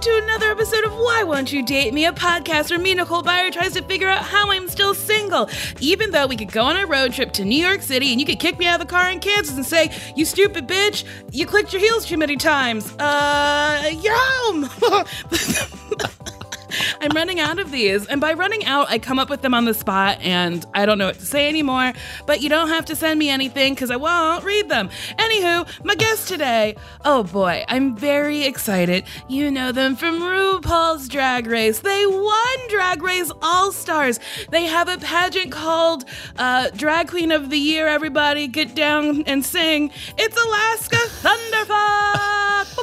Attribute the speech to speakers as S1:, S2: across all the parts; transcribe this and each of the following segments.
S1: Welcome to another episode of Why Won't You Date Me, a podcast where me, Nicole Byer, tries to figure out how I'm still single. Even though we could go on a road trip to New York City and you could kick me out of the car in Kansas and say, You stupid bitch, you clicked your heels too many times. Uh, home. I'm running out of these. And by running out, I come up with them on the spot and I don't know what to say anymore. But you don't have to send me anything because I won't read them. Anywho, my guest today, oh boy, I'm very excited. You know them from RuPaul's Drag Race. They won Drag Race All Stars. They have a pageant called uh, Drag Queen of the Year. Everybody get down and sing. It's Alaska Thunderfuck.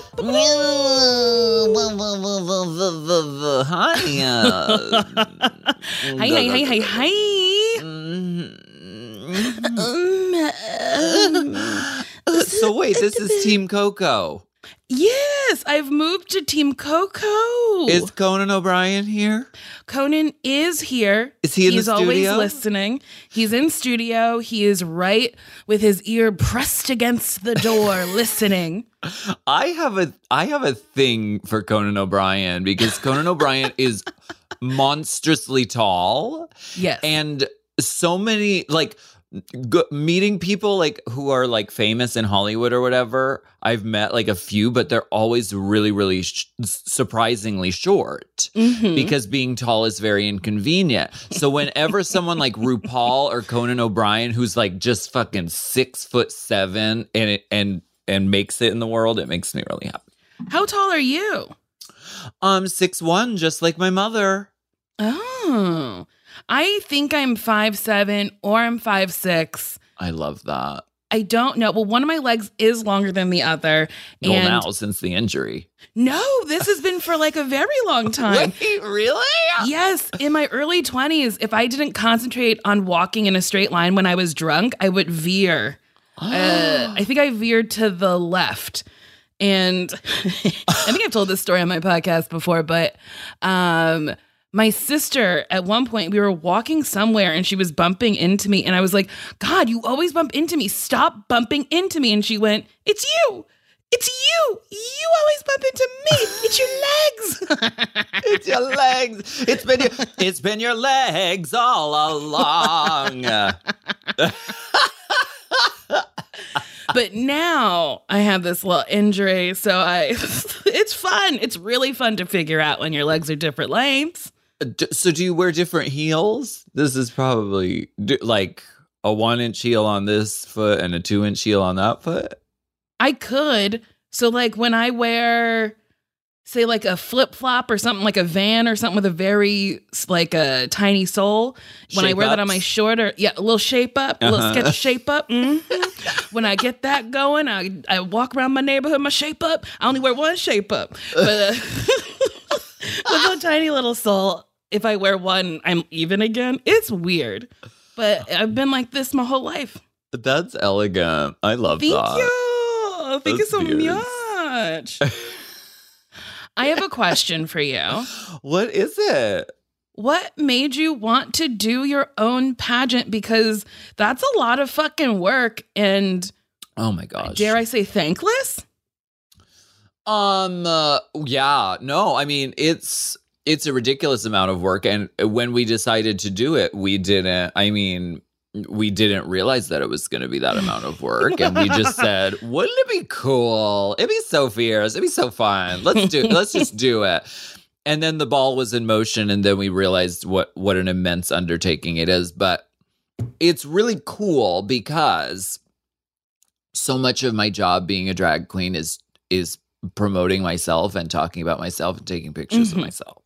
S2: Hi,
S1: hi, hi, hi, hi.
S2: so wait, this is Team Coco.
S1: Yes, I've moved to Team Coco.
S2: Is Conan O'Brien here?
S1: Conan is here.
S2: Is he in the
S1: He's always listening. He's in studio. He is right with his ear pressed against the door, listening.
S2: I have a I have a thing for Conan O'Brien because Conan O'Brien is monstrously tall
S1: Yes.
S2: and so many like g- meeting people like who are like famous in Hollywood or whatever. I've met like a few, but they're always really, really sh- surprisingly short
S1: Mhm.
S2: because being tall is very inconvenient. So whenever someone like RuPaul or Conan O'Brien, who's like just fucking six foot seven and it, and and makes it in the world, it makes me really happy.
S1: How tall are you?
S2: Um, six one, just like my mother.
S1: Oh, I think I'm five seven or I'm five six.
S2: I love that.
S1: I don't know. Well, one of my legs is longer than the other.
S2: Well,
S1: and
S2: now since the injury.
S1: no, this has been for like a very long time.
S2: Wait, really?
S1: Yes, in my early 20s, if I didn't concentrate on walking in a straight line when I was drunk, I would veer. Uh, I think I veered to the left. And I think I've told this story on my podcast before, but um, my sister, at one point, we were walking somewhere and she was bumping into me. And I was like, God, you always bump into me. Stop bumping into me. And she went, It's you. It's you. You always bump into me. It's your legs.
S2: it's your legs. It's been your it's been your legs all along.
S1: but now I have this little injury, so I it's fun. It's really fun to figure out when your legs are different lengths.
S2: So do you wear different heels? This is probably like a one inch heel on this foot and a two inch heel on that foot.
S1: I could. So like when I wear say like a flip flop or something like a van or something with a very like a tiny sole, when I
S2: Shape
S1: wear that on my shorter, yeah, a little shape up, a little
S2: Uh-huh.
S1: sketch shape up. mhm. when I get that going, I I walk around my neighborhood, my shape up. I only wear one shape up, but uh, with a tiny little sole. If I wear one, I'm even again. It's weird, but I've been like this my whole life.
S2: That's elegant. I love
S1: Thank
S2: that.
S1: you. Thank you so much. I have a question for you.
S2: What is it?
S1: What made you want to do your own pageant? Because that's a lot of fucking work and
S2: Oh my gosh.
S1: dare I say thankless?
S2: Um. Uh, yeah. No. I mean, it's it's a ridiculous amount of work, and when we decided to do it, we didn't. I mean, we didn't realize that it was going to be that amount of work, and we just said, "Wouldn't it be cool? It'd be so fierce. It'd be so fun. Let's do. let's just do it." And then the ball was in motion, and then we realized what what an immense undertaking it is. But it's really cool because so much of my job being a drag queen is is promoting myself and talking about myself and taking pictures
S1: Mhm.
S2: of myself.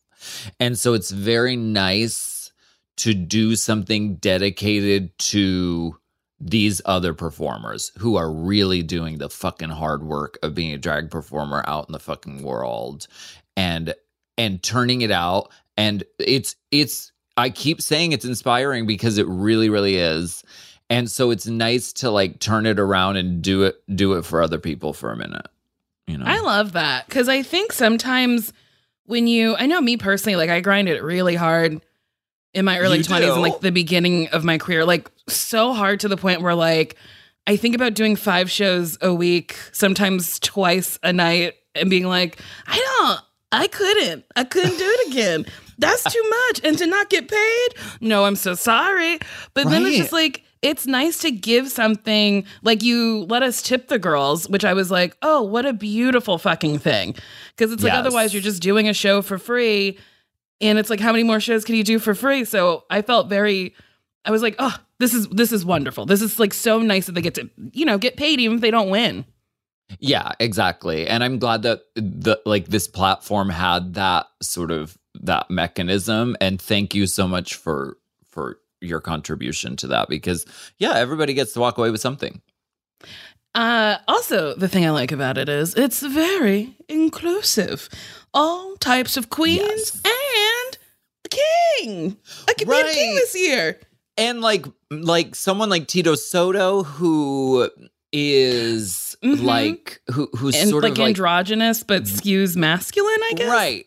S2: And so it's very nice to do something dedicated to these other performers who are really doing the fucking hard work of being a drag performer out in the fucking world and and turning it out and it's it's I keep saying it's inspiring because it really really is. And so it's nice to like turn it around and do it do it for other people for a minute. You know.
S1: I love that because I think sometimes when you, I know me personally, like I grinded it really hard in my early
S2: You
S1: 20s
S2: do?
S1: and like the beginning of my career, like so hard to the point where like I think about doing five shows a week, sometimes twice a night, and being like, I don't, I couldn't, I couldn't do it again. That's too much. And to not get paid, no, I'm so sorry. But then it's just like, it's nice to give something like you let us tip the girls, which I was like, oh, what a beautiful fucking thing. Because it's like
S2: Yes.
S1: otherwise you're just doing a show for free. And it's like, how many more shows can you do for free? So I felt very, I was like, oh, this is this is wonderful. This is like so nice that they get to, you know, get paid even if they don't win.
S2: Yeah, exactly. And I'm glad that the like this platform had that sort of that mechanism and thank you so much for for your contribution to that because yeah, everybody gets to walk away with something.
S1: Uh, also, the thing I like about it is it's very inclusive. All types of queens and a king. I could be a king this year.
S2: And like like someone like Tito Soto who is
S1: Mhm.
S2: like who who's
S1: And
S2: sort
S1: like
S2: of like
S1: androgynous, but skews masculine, I guess.
S2: Right.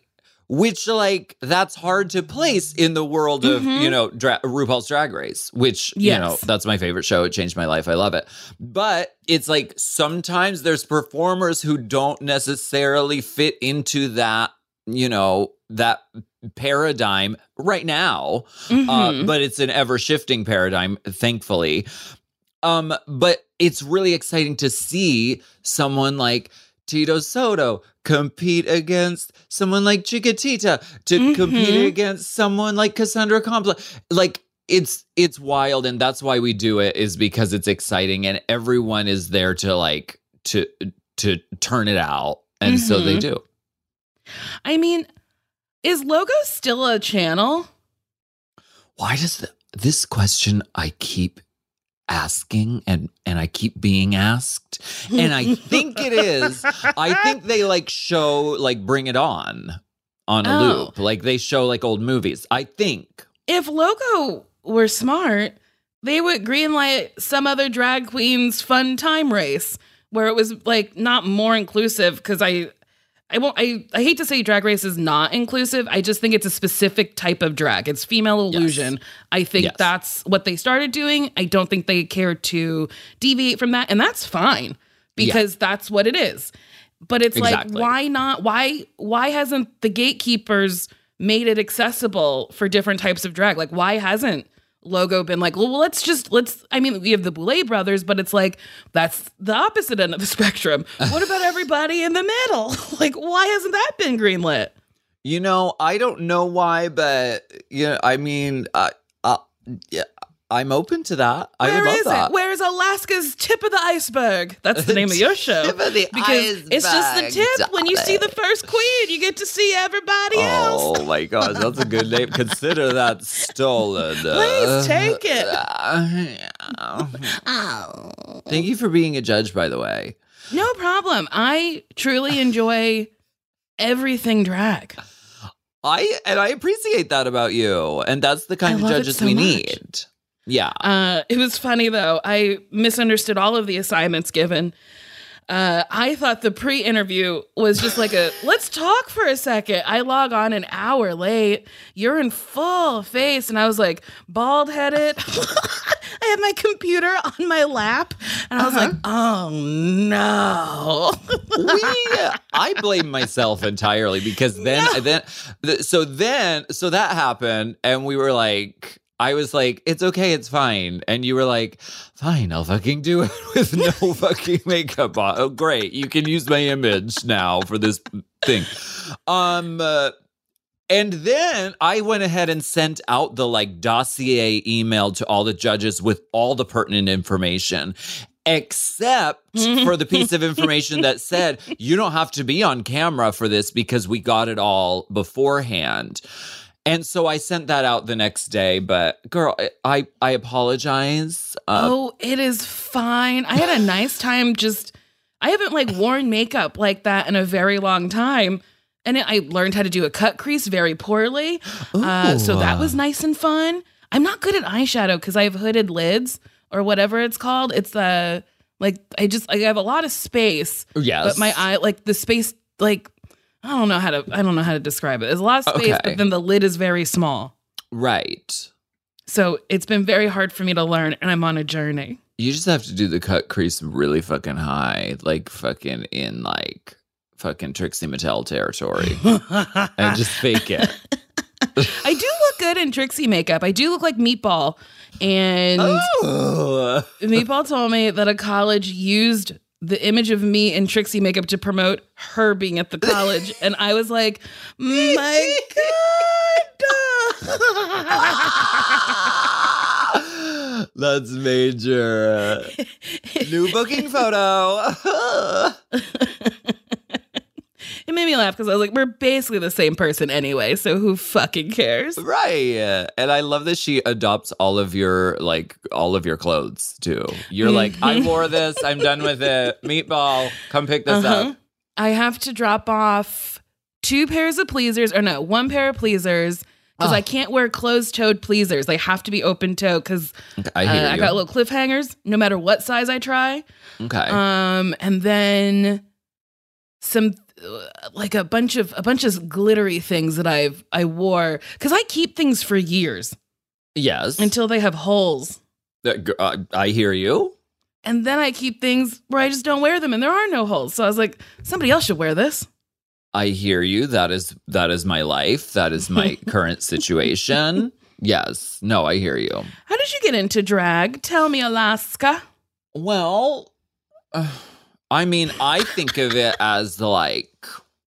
S2: Which like that's hard to place in the world of
S1: Mhm.
S2: you know dra- RuPaul's Drag Race, which you know that's my favorite show. It changed my life. I love it. But it's like sometimes there's performers who don't necessarily fit into that you know that paradigm right now. Uh,
S1: Mhm.
S2: but it's an ever shifting paradigm, thankfully. Um, but it's really exciting to see someone like Tito Soto compete against someone like Chiquitita to compete
S1: Mhm.
S2: against someone like Cassandra Compla. Like it's it's wild, and that's why we do it is because it's exciting, and everyone is there to like to to turn it out, and so they
S1: Mhm.
S2: do.
S1: I mean, is Logo still a channel?
S2: why does the, this question I keep asking and and I keep being asked. And I think it is I think they like show like bring it on on a
S1: Oh.
S2: loop. Like they show like old movies. I think.
S1: If Logo were smart, they would greenlight some other drag queen's fun time race where it was like not more inclusive because I I won't I, I hate to say drag race is not inclusive. I just think it's a specific type of drag. It's female
S2: Yes.
S1: illusion. I think
S2: Yes.
S1: that's what they started doing. I don't think they care to deviate from that. And that's fine because that's what it is. But it's
S2: Exactly.
S1: like, why not? Why why hasn't the gatekeepers made it accessible for different types of drag? Like, why hasn't Logo been like, well, let's just let's I mean, we have the Boulet brothers, but it's like that's the opposite end of the spectrum. What about everybody in the middle? like, why hasn't that been greenlit?
S2: You know, I don't know why, but yeah, I mean, uh, uh, yeah, I'm open to that. I
S1: Where
S2: would love
S1: is
S2: that.
S1: it? Where's Alaska's tip of the iceberg? That's the name of your show.
S2: Tip of the
S1: because it's just the
S2: iceberg,
S1: tip. When you see the first queen, you get to see everybody oh else.
S2: Oh my gosh, that's a good name. Consider that stolen.
S1: Please take it. Oh.
S2: Thank you for being a judge, by the way.
S1: No problem. I truly enjoy everything drag.
S2: I and I appreciate that about you, and that's the kind
S1: I
S2: of judges
S1: so
S2: we
S1: much.
S2: need. Yeah.
S1: Uh, it was funny though. I misunderstood all of the assignments given. Uh, I thought the pre-interview was just like a let's talk for a second. I log on an hour late. You're in full face, and I was like bald headed. I had my computer on my lap, and I was like, oh no.
S2: we I blame myself entirely because then then th- so then so that happened and we were like I was like it's okay it's fine. And you were like fine I'll fucking do it with no fucking makeup on. Oh great you can use my image now for this thing. Um uh, and then I went ahead and sent out the like dossier email to all the judges with all the pertinent information, except for the piece of information that said you don't have to be on camera for this because we got it all beforehand. And so I sent that out the next day, but girl, I I apologize. Uh,
S1: oh, it is fine. I had a nice time just I haven't like worn makeup like that in a very long time. And it, I learned how to do a cut crease very poorly. Uh, so that was nice and fun. I'm not good at eyeshadow because I have hooded lids or whatever it's called. It's the like I just I have a lot of space,
S2: yes,
S1: but my eye like the space like I don't know how to I don't know how to describe it. There's a lot of space,
S2: Okay.
S1: but then the lid is very small.
S2: right.
S1: So it's been very hard for me to learn, and I'm on a journey.
S2: You just have to do the cut crease really fucking high, like fucking in like fucking Trixie Mattel territory, and just fake it.
S1: I do look good in Trixie makeup. I do look like Meatball. And
S2: Oh.
S1: Meatball told me that a college used the image of me in Trixie makeup to promote her being at the college. and I was like, my God.
S2: That's major. New booking photo.
S1: it made me laugh because I was like, we're basically the same person anyway. So who fucking cares?
S2: right. And I love that she adopts all of your like all of your clothes too. You're like, I wore this, I'm done with it. Meatball, come pick this
S1: Uh-huh.
S2: up.
S1: I have to drop off two pairs of pleasers, or no, one pair of pleasers. Because
S2: Oh.
S1: I can't wear closed-toed pleasers; they have to be open-toe. Because
S2: I
S1: Uh, I got little cliffhangers no matter what size I try.
S2: okay.
S1: Um, and then some like a bunch of a bunch of glittery things that I've I wore because I keep things for years
S2: yes.
S1: until they have holes.
S2: Uh, uh, I hear you.
S1: And then I keep things where I just don't wear them and there are no holes. So I was like, somebody else should wear this.
S2: I hear you. That is that is my life. That is my current situation. Yes. No, I hear you.
S1: How did you get into drag? Tell me, Alaska.
S2: Well, uh, I mean, I think of it as like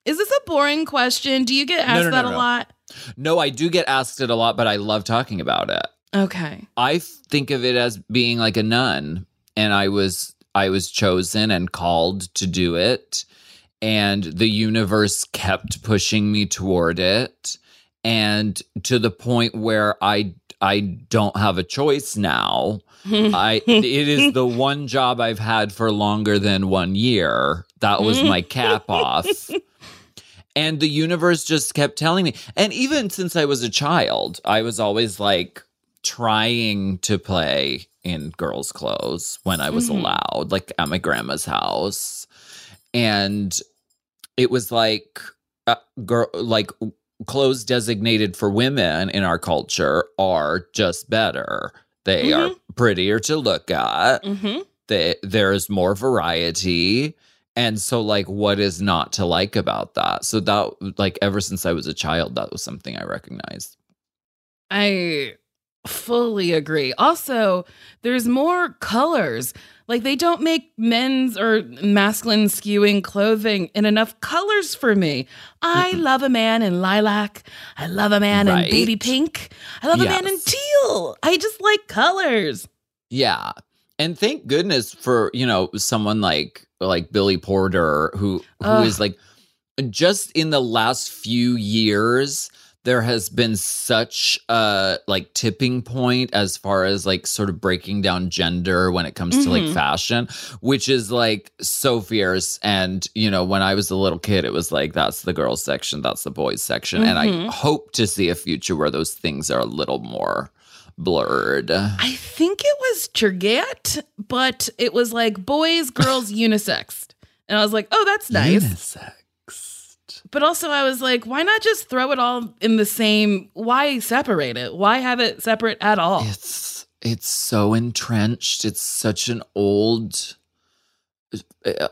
S1: Is this a boring question? Do you get asked
S2: no,
S1: that
S2: no,
S1: a
S2: no.
S1: lot?
S2: no, I do get asked it a lot, but I love talking about it.
S1: Okay.
S2: I think of it as being like a nun and I was I was chosen and called to do it and the universe kept pushing me toward it and to the point where I I don't have a choice now. I it is the one job I've had for longer than 1 year. That was my cap off. And the universe just kept telling me. And even since I was a child, I was always like trying to play in girls' clothes when I was
S1: Mhm.
S2: allowed, like at my grandma's house. And it was like, uh, girl, like clothes designated for women in our culture are just better. They are prettier to look at.
S1: Hmm
S2: they, there's more variety. And so like what is not to like about that? So that like ever since i was a child that was something i recognized.
S1: I Fully agree. Also, there's more colors. Like they don't make men's or masculine skewing clothing in enough colors for me. I love a man in lilac. I love a man in baby pink. I love a man in teal. I just like colors.
S2: Yeah. And thank goodness for, you know, someone like like Billy Porter who who is
S1: Ugh.
S2: like just in the last few years there has been such a like tipping point as far as like sort of breaking down gender when it comes to like
S1: Mhm.
S2: fashion which is like so fierce and you know when i was a little kid it was like that's the girls section that's the boys section and
S1: Mhm.
S2: i hope to see a future where those things are a little more blurred
S1: I think it was Churget, but it was like boys, girls, unisexed. And I was like, oh, that's nice.
S2: Unisex.
S1: But also, I was like, why not just throw it all in the same? Why separate it? Why have it separate at all?
S2: It's it's so entrenched. It's such an old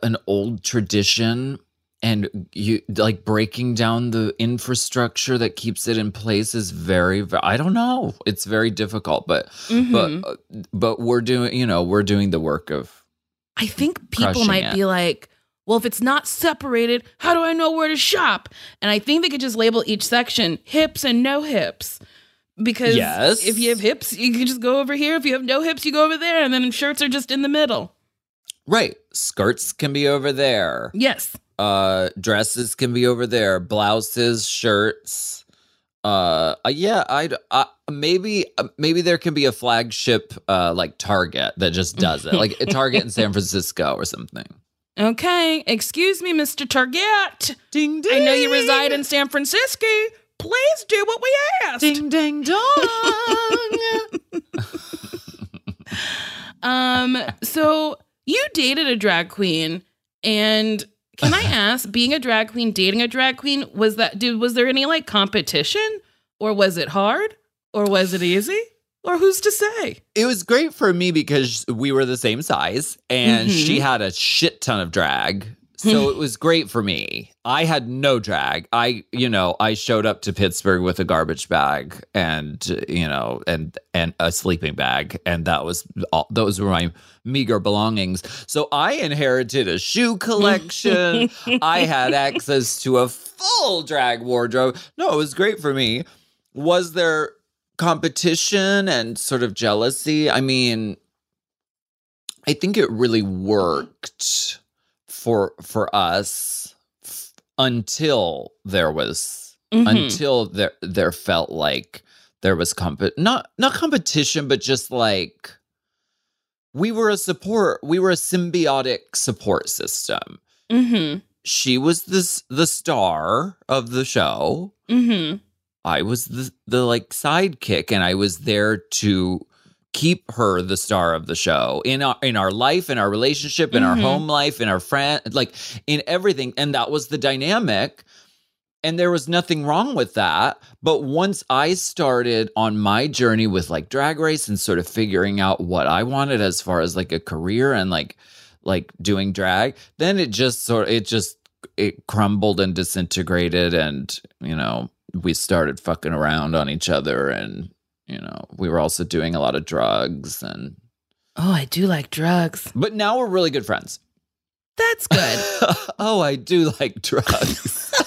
S2: an old tradition and you like breaking down the infrastructure that keeps it in place is very ve- I don't know. It's very difficult, but
S1: Mhm.
S2: but uh, but we're doing, you know, we're doing the work of
S1: I think people might
S2: it.
S1: be like, well, if it's not separated, how do I know where to shop? And I think they could just label each section hips and no hips. Because
S2: Yes.
S1: if you have hips, you can just go over here. If you have no hips, you go over there. And then shirts are just in the middle.
S2: right. Skirts can be over there.
S1: Yes.
S2: uh dresses can be over there blouses shirts uh uh, yeah i'd uh, maybe uh, maybe there can be a flagship uh like target that just does it like a target in san francisco or something
S1: Okay. Excuse me, Mr. Target.
S2: ding ding
S1: I know you reside in San Francisco. Please do what we asked.
S2: ding ding dong
S1: Um, so you dated a drag queen, and can I ask, being a drag queen, dating a drag queen, was that dude, was there any like competition? Or was it hard? Or was it easy? Or who's to say?
S2: it was great for me because we were the same size and
S1: Mhm.
S2: she had a shit ton of drag. So it was great for me. I had no drag. I, you know, I showed up to Pittsburgh with a garbage bag and, you know, and and a sleeping bag, and that was all. Those were my meager belongings. So I inherited a shoe collection. I had access to a full drag wardrobe. No, it was great for me. Was there competition and sort of jealousy? I mean, I think it really worked for for us f- until there was
S1: Mhm.
S2: until there there felt like there was comp not not competition but just like we were a support we were a symbiotic support system
S1: Mhm.
S2: she was this the star of the show
S1: Mhm.
S2: I was the the like sidekick and I was there to keep her the star of the show in our in our life in our relationship in our
S1: Mhm.
S2: home life in our friend like in everything and that was the dynamic and there was nothing wrong with that but once I started on my journey with like drag race and sort of figuring out what I wanted as far as like a career and like like doing drag then it just sort of it just it crumbled and disintegrated and you know we started fucking around on each other and you know we were also doing a lot of drugs and
S1: Oh, I do like drugs.
S2: but now we're really good friends
S1: That's good.
S2: oh i do like drugs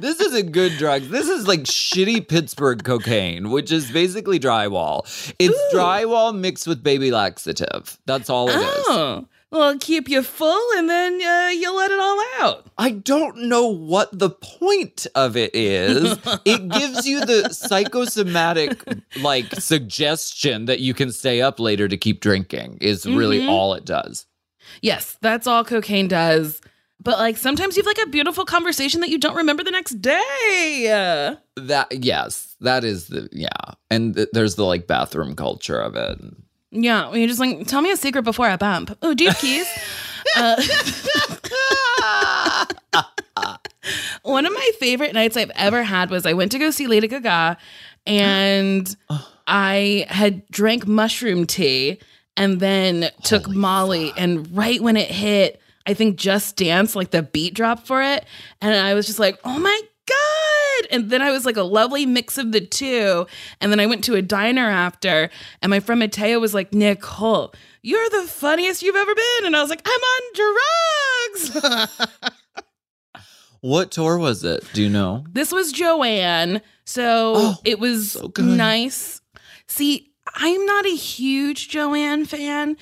S2: this isn't good drugs this is like shitty pittsburgh cocaine which is basically drywall it's
S1: Ooh.
S2: drywall mixed with baby laxative that's all it is.
S1: Oh. Well, keep you full and then uh, you let it all out.
S2: I don't know what the point of it is. it gives you the psychosomatic like suggestion that you can stay up later to keep drinking is really
S1: Mhm.
S2: all it does.
S1: Yes, that's all cocaine does. But like sometimes you have like a beautiful conversation that you don't remember the next day.
S2: That yes, that is the yeah. And th- there's the like bathroom culture of it.
S1: Yeah, when you're just like, tell me a secret before I bump. Oh, do you have keys? uh, one of my favorite nights I've ever had was I went to go see Lady Gaga and I had drank mushroom tea and then took
S2: Holy
S1: Molly. And right when it hit, I think Just Dance, like the beat drop for it. And I was just like, oh my God, And then I was like a lovely mix of the two. And then I went to a diner after, and my friend Mateo was like, Nicole, you're the funniest you've ever been. And I was like, I'm on drugs.
S2: What tour was it? Do you know?
S1: this was Joanne. So
S2: Oh,
S1: it was
S2: so
S1: nice. See, I'm not a huge Joanne fan.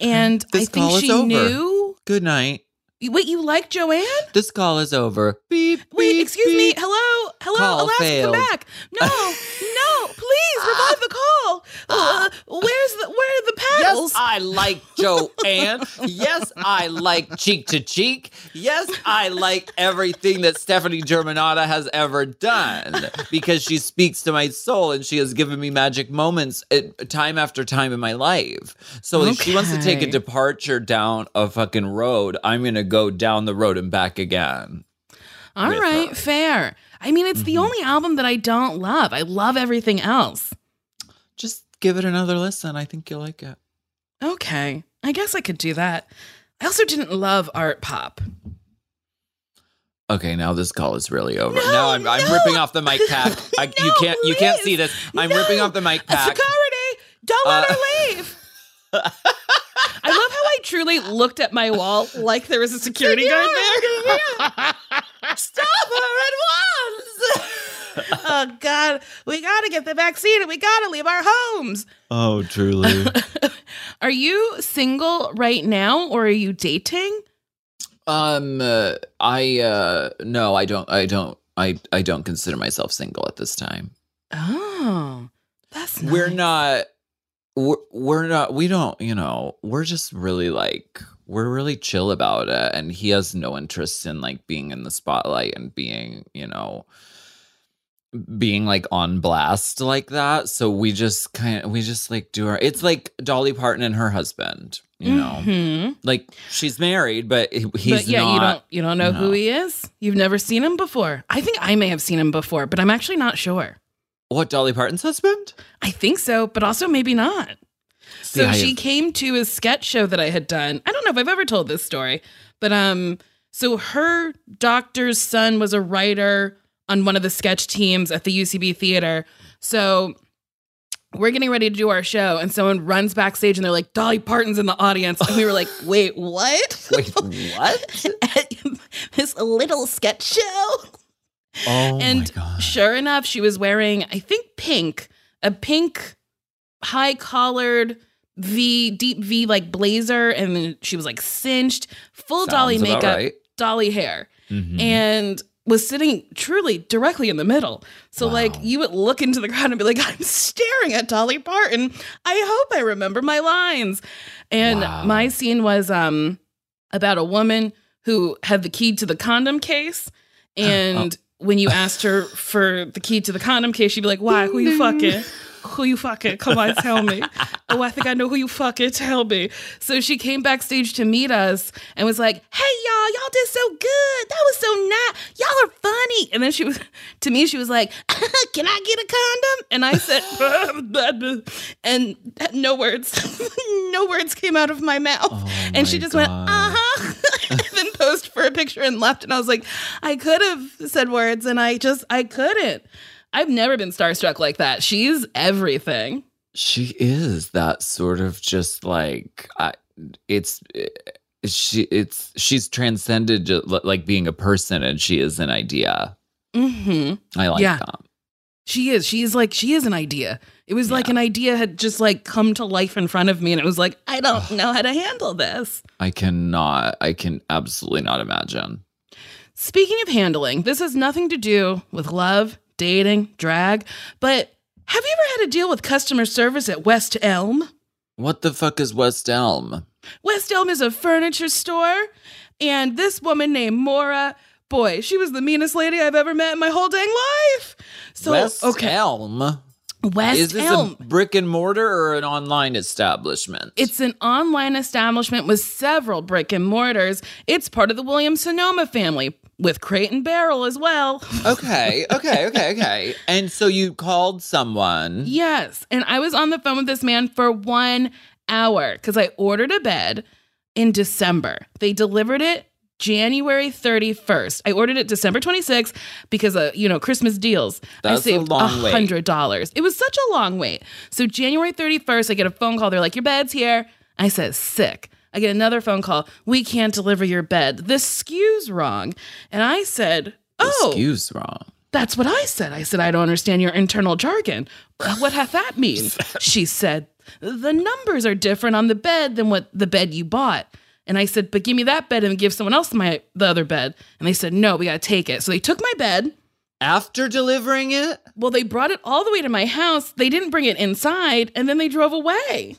S1: And I think she
S2: over.
S1: knew.
S2: Good night.
S1: Wait, you like Joanne?
S2: This call is over. Beep.
S1: Wait,
S2: beep,
S1: excuse me. Hello, hello,
S2: Call
S1: Alaska,
S2: failed.
S1: come back. No, no, please revive the call. Uh, where's the where are the paddles?
S2: Yes, I like Joanne. yes, I like cheek to cheek. Yes, I like everything that Stefani Germanotta has ever done because she speaks to my soul and she has given me magic moments at, time after time in my life. So if she wants to take a departure down a fucking road, I'm going to go down the road and back again.
S1: All right,
S2: her.
S1: fair. I mean, it's the
S2: Mhm.
S1: only album that I don't love. I love everything else.
S2: Just give it another listen. I think you'll like it.
S1: Okay, I guess I could do that. I also didn't love art pop.
S2: Okay, now this call is really over.
S1: No,
S2: now I'm, I'm ripping off the mic pack. I, you can't you can't see this. I'm
S1: No.
S2: ripping off the mic
S1: Uh,
S2: pack.
S1: Security, don't let
S2: Uh,
S1: her leave. I love how I truly looked at my wall like there was a security guard there. Stop her at once! oh God, we gotta get the vaccine and we gotta leave our homes.
S2: Oh, truly.
S1: Are you single right now, or are you dating?
S2: um, uh, I uh, no, I don't. I don't. I I don't consider myself single at this time.
S1: Oh, that's nice.
S2: We're not. We're, we're not. We don't. You know. We're just really like. We're really chill about it, and he has no interest in like being in the spotlight and being, you know, being like on blast like that. So we just kind of we just like do our. It's like Dolly Parton and her husband. You know,
S1: Mhm.
S2: like she's married, but he's
S1: but yeah,
S2: not.
S1: you don't you don't know who he is. You've never seen him before. I think I may have seen him before, but I'm actually not sure.
S2: What Dolly Parton's husband?
S1: I think so, but also maybe not.
S2: See,
S1: So
S2: I
S1: she
S2: have-
S1: came to a sketch show that I had done. I don't know if I've ever told this story, but um, so her doctor's son was a writer on one of the sketch teams at the UCB theater. So we're getting ready to do our show, and someone runs backstage, and they're like, "Dolly Parton's in the audience," and we were like, "Wait, what?"
S2: Wait, what?
S1: At this little sketch show.
S2: Oh
S1: and
S2: my god!
S1: sure enough, she was wearing, I think, pink, a pink high collared V, deep V like blazer. And then she was like cinched, full dolly
S2: Sounds about
S1: makeup,
S2: right.
S1: dolly hair,
S2: Mhm.
S1: and was sitting truly directly in the middle. So,
S2: Wow.
S1: like, you would look into the crowd and be like, I'm staring at Dolly Parton. I hope I remember my lines. And
S2: Wow.
S1: my scene was um about a woman who had the key to the condom case. And when you asked her for the key to the condom case, she'd be like, Why? Who you fucking? Who you fucking? Come on, tell me. Oh, I think I know who you fucking. Tell me. So she came backstage to meet us and was like, "Hey, y'all, y'all did so good. That was so nice. Y'all are funny." And then she was, to me, she was like, "Can I get a condom?" And I said, and no words, no words came out of my mouth.
S2: Oh
S1: and she
S2: my
S1: just went, "Uh huh," and then posed for a picture and left. And I was like, I could have said words, and I just, I couldn't. I've never been starstruck like that. She's everything.
S2: She is that sort of just like I, it's she it's she's transcended like being a person and she is an idea.
S1: hmm
S2: I like
S1: Yeah.
S2: that.
S1: She is. She is like she is an idea. It was like an idea had just like come to life in front of me, and it was like I don't know how to handle this.
S2: I cannot. I can absolutely not imagine.
S1: Speaking of handling, this has nothing to do with love, dating, drag, but have you ever had to deal with customer service at West Elm?
S2: What the fuck is West Elm?
S1: West Elm is a furniture store, and this woman named Maura, boy, she was the meanest lady I've ever met in my whole dang life. So
S2: West
S1: okay,
S2: Elm.
S1: West
S2: is this
S1: Elm.
S2: a brick and mortar or an online establishment?
S1: It's an online establishment with several brick and mortars. It's part of the Williams Sonoma family, with Crate and Barrel as well.
S2: okay, okay, okay, okay. And so you called someone.
S1: Yes. And I was on the phone with this man for one hour because I ordered a bed in December. They delivered it January 31st. I ordered it December 26th because of, you know, Christmas deals.
S2: That's a
S1: I saved
S2: long wait.
S1: $100. It was such a long wait. So January 31st, I get a phone call. They're like, your bed's here. I said, sick. I get another phone call. We can't deliver your bed. The SKU's wrong. And I said, oh,
S2: Excuse wrong.
S1: that's what I said. I said, I don't understand your internal jargon. "Uh, What hath that mean? she said, the numbers are different on the bed than what the bed you bought. And I said, but give me that bed and give someone else my the other bed. And they said, no, we gotta take it. So they took my bed.
S2: After delivering it?
S1: Well, they brought it all the way to my house. They didn't bring it inside, and then they drove away.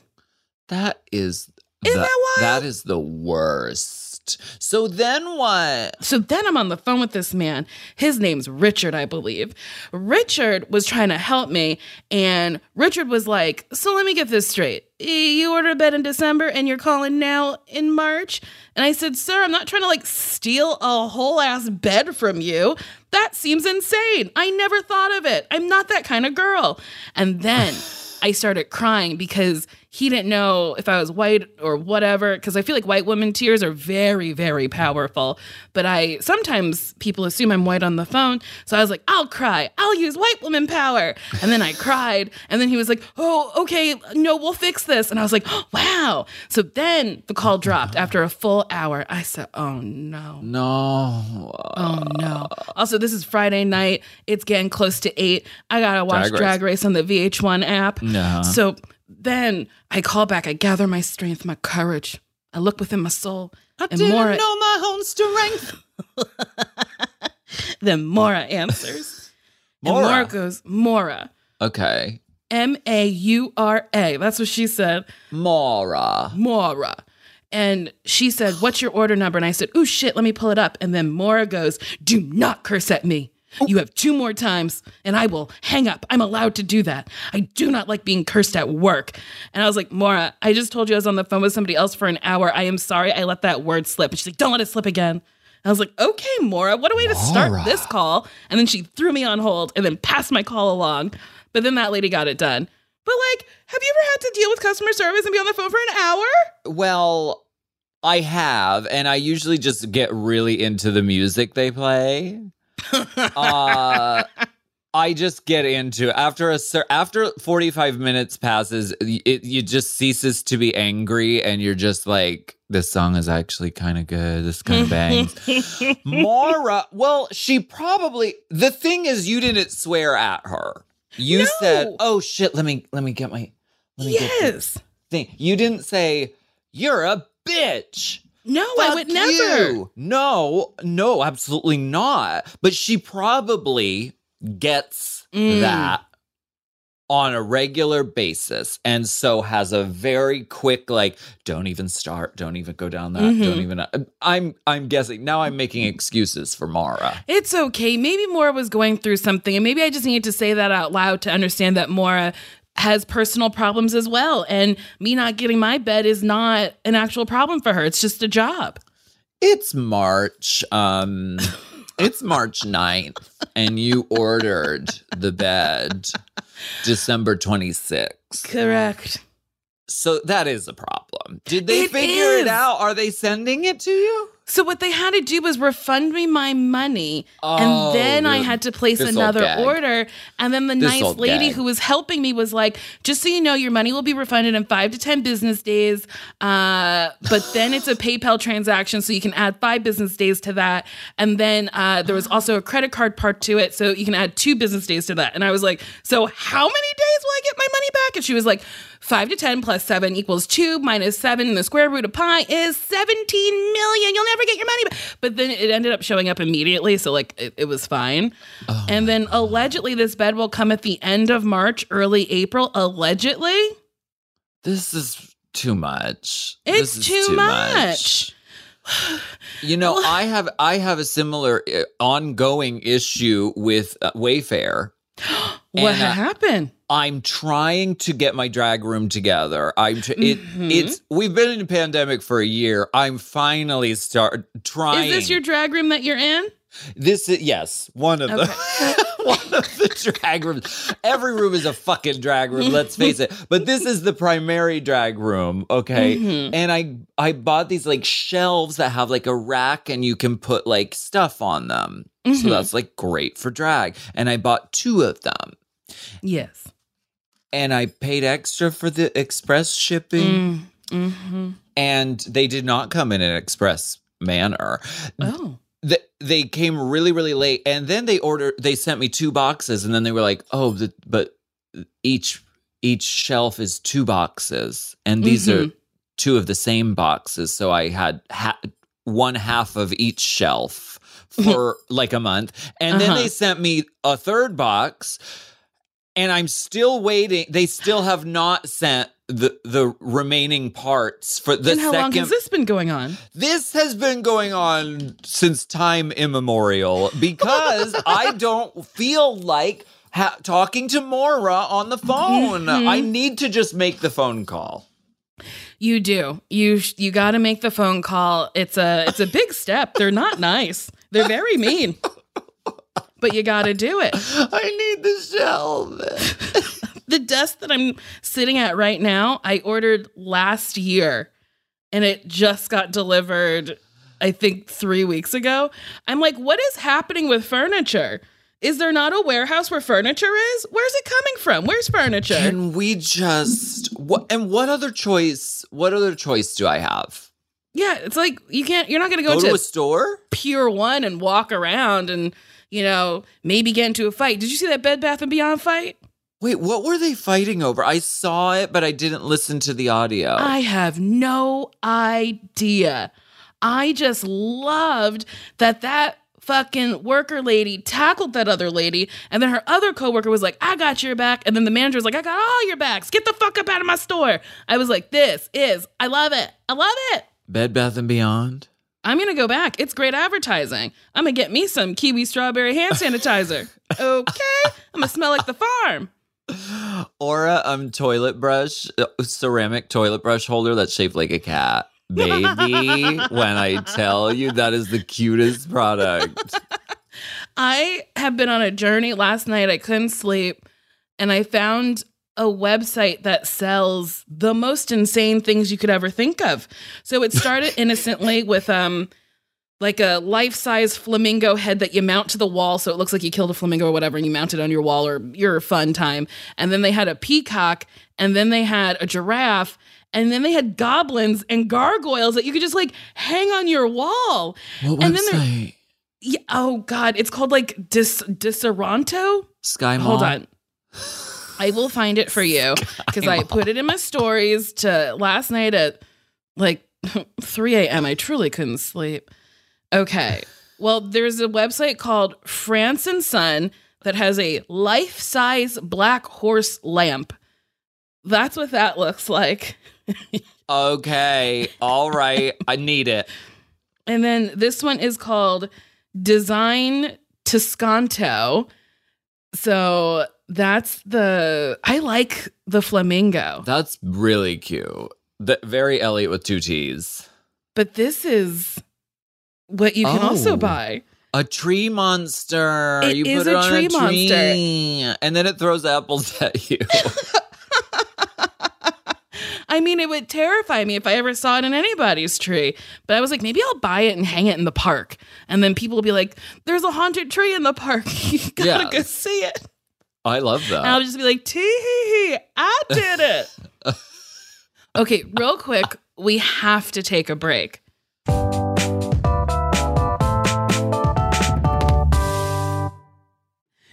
S2: That is
S1: Isn't
S2: the-
S1: that wild?
S2: That is the worst. So then what?
S1: So then I'm on the phone with this man. His name's Richard, I believe. Richard was trying to help me, and Richard was like, So let me get this straight. You ordered a bed in December and you're calling now in March? And I said, Sir, I'm not trying to like steal a whole ass bed from you. That seems insane. I never thought of it. I'm not that kind of girl. And then I started crying because he didn't know if I was white or whatever. Because I feel like white women tears are very, very powerful. But I sometimes people assume I'm white on the phone. So I was like, I'll cry. I'll use white woman power. And then I cried. And then he was like, Oh, okay, no, we'll fix this. And I was like, Wow. So then the call dropped after a full hour. I said, Oh no.
S2: No.
S1: Oh no. Also, this is Friday night. It's getting close to eight. I gotta watch
S2: Drag
S1: Drag
S2: Race.
S1: Race, on the VH1 app.
S2: No.
S1: So then I call back. I gather my strength, my courage. I look within my soul. I and Maura,
S2: know my own strength.
S1: then Maura answers. And
S2: Maura.
S1: Maura goes, Maura.
S2: Okay.
S1: M A U R A. That's what she said.
S2: Maura.
S1: Maura. And she said, What's your order number? And I said, Ooh, shit, let me pull it up. And then Maura goes, Do not curse at me. You have two more times and I will hang up. I'm allowed to do that. I do not like being cursed at work. And I was like, Maura, I just told you I was on the phone with somebody else for an hour. I am sorry I let that word slip. And she's like, Don't let it slip again. I was like, okay, Maura, what a way to start
S2: Maura.
S1: this call. And then she threw me on hold and then passed my call along. But then that lady got it done. But like, have you ever had to deal with customer service and be on the phone for an hour?
S2: Well, I have, and I usually just get really into the music they play. Uh, I just get into after a after 45 minutes passes, it it just ceases to be angry, and you're just like, this song is actually kind of good. This kind of bangs. Maura, well, she probably the thing is you didn't swear at her. You
S1: No.
S2: said, "Oh shit, let me let me get my let me get this thing." You didn't say, "You're a bitch."
S1: No, I would never.
S2: you. No, no, absolutely not. But she probably gets
S1: Mm.
S2: that on a regular basis and so has a very quick like don't even start don't even go down that
S1: Mhm.
S2: don't even i'm i'm guessing now i'm making excuses for Maura
S1: It's okay. Maybe Maura was going through something, and maybe I just needed to say that out loud to understand that Maura has personal problems as well. And me not getting my bed is not an actual problem for her. It's just a job.
S2: it's march um it's march 9th and you ordered the bed december 26th
S1: Correct.
S2: so that is a problem did they
S1: It
S2: figure
S1: is.
S2: it out are they sending it to you
S1: So what they had to do was refund me my money,
S2: Oh,
S1: and then I had to place another order. And then the
S2: This
S1: nice lady
S2: gag.
S1: who was helping me was like, "Just so you know, your money will be refunded in five to ten business days. Uh, but then it's a PayPal transaction, so you can add five business days to that. And then uh, there was also a credit card part to it, so you can add two business days to that." And I was like, "So how many days will I get my money back?" And she was like. Five to 10 plus seven equals two minus seven. And the square root of pi is 17 million. You'll never get your money back. But then it ended up showing up immediately. So, like, it, it was fine.
S2: Oh
S1: and then allegedly, this bed will come at the end of March, early April. Allegedly,
S2: this is too much
S1: it's
S2: is
S1: too, much.
S2: You know, I have I have a similar uh, ongoing issue with uh, Wayfair.
S1: What
S2: And, uh,
S1: happened?
S2: I'm trying to get my drag room together. I'm tr- it
S1: Mhm.
S2: it's we've been in a pandemic for a year. I'm finally start trying.
S1: Is this your drag room that you're in?
S2: This is yes, one of the one of the drag rooms. Every room is a fucking drag room, let's face it. But this is the primary drag room, okay?
S1: Mhm.
S2: And I I bought these like shelves that have like a rack and you can put like stuff on them. So
S1: Mhm.
S2: that's like great for drag. And I bought two of them.
S1: Yes.
S2: And I paid extra for the express shipping
S1: Mm. hmm
S2: and they did not come in an express manner.
S1: Oh.
S2: They, they came really really late and then they ordered they sent me two boxes and then they were like oh the, but each each shelf is two boxes and these are
S1: Mhm.
S2: two of the same boxes so i had ha- one half of each shelf for like a month and then
S1: Uh-huh.
S2: they sent me a third box and i'm still waiting they still have not sent the the remaining parts for the
S1: and how
S2: second
S1: long has this been going on?
S2: this has been going on since time immemorial because I don't feel like ha- talking to Maura on the phone.
S1: Mhm.
S2: I need to just make the phone call.
S1: You do. You sh- you got to make the phone call. It's a it's a big step. They're not nice. They're very mean. But you got to do it.
S2: I need the shelf.
S1: The desk that I'm sitting at right now, I ordered last year and it just got delivered I think 3 weeks ago. I'm like, what is happening with furniture? Is there not a warehouse where furniture is? Where's it coming from? Where's furniture?
S2: Can we just what and what other choice? What other choice do I have?
S1: yeah, it's like you can't you're not going
S2: Go
S1: go,
S2: to
S1: to
S2: a store?
S1: Pier One and walk around and you know maybe get into a fight. Did you see that Bed Bath and Beyond fight?
S2: Wait, what were they fighting over? I saw it, but I didn't listen to the audio.
S1: I have no idea. I just loved that that fucking worker lady tackled that other lady, and then her other coworker was like, "I got your back," and then the manager was like, "I got all your backs. Get the fuck up out of my store." I was like, "This is, I love it. I love it."
S2: Bed Bath and Beyond.
S1: I'm gonna go back. It's great advertising. I'm gonna get me some kiwi strawberry hand sanitizer. Okay, I'm gonna smell like the farm.
S2: Aura um toilet brush, uh, ceramic toilet brush holder that's shaped like a cat. Baby, when I tell you that is the cutest product.
S1: I have been on a journey. Last night I couldn't sleep and I found a website that sells the most insane things you could ever think of. So it started innocently with um like a life-size flamingo head that you mount to the wall so it looks like you killed a flamingo or whatever and you mount it on your wall or your fun time. And then they had a peacock and then they had a giraffe and then they had goblins and gargoyles that you could just like hang on your wall.
S2: What
S1: And then there-
S2: website?
S1: Yeah, oh god, it's called like Dis Disaronto.
S2: SkyMall.
S1: Hold on. I will find it for you because I put it in my stories to last night at like 3 a.m. I truly couldn't sleep. Okay. Well, there's a website called France and Son that has a life-size black horse lamp. That's what that looks like.
S2: Okay, all right. I need it.
S1: And then this one is called Design Toscano. So that's the I like the flamingo.
S2: That's really cute. The, very Elliott with two T's.
S1: But this is what you can also
S2: Oh.
S1: buy.
S2: A tree monster.
S1: It
S2: you
S1: is
S2: put it
S1: a tree
S2: a tree, and then it throws apples at you.
S1: I mean, it would terrify me if I ever saw it in anybody's tree. But I was like, maybe I'll buy it and hang it in the park. And then people will be like, there's a haunted tree in the park. you gotta
S2: Yeah.
S1: go see it.
S2: I love
S1: And I'll just be like, tee hee hee, I did it. okay, real quick, we have to take a break.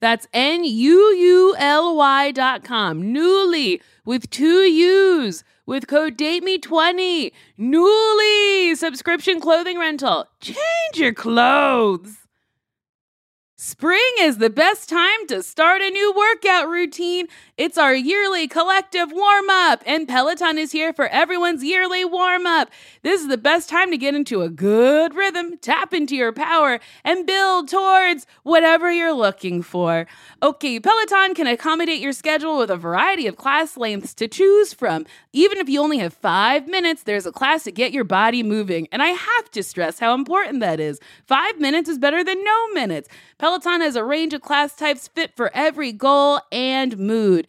S1: That's N U U L Y dot com. Nuuly with two U's with code DATEME20. Nuuly subscription clothing rental. Change your clothes. Spring is the best time to start a new workout routine. It's our yearly collective warm up, and Peloton is here for everyone's yearly warm up. This is the best time to get into a good rhythm, tap into your power, and build towards whatever you're looking for. Okay, Peloton can accommodate your schedule with a variety of class lengths to choose from. Even if you only have five minutes, there's a class to get your body moving. And I have to stress how important that is. Five minutes is better than no minutes. Peloton has a range of class types fit for every goal and mood.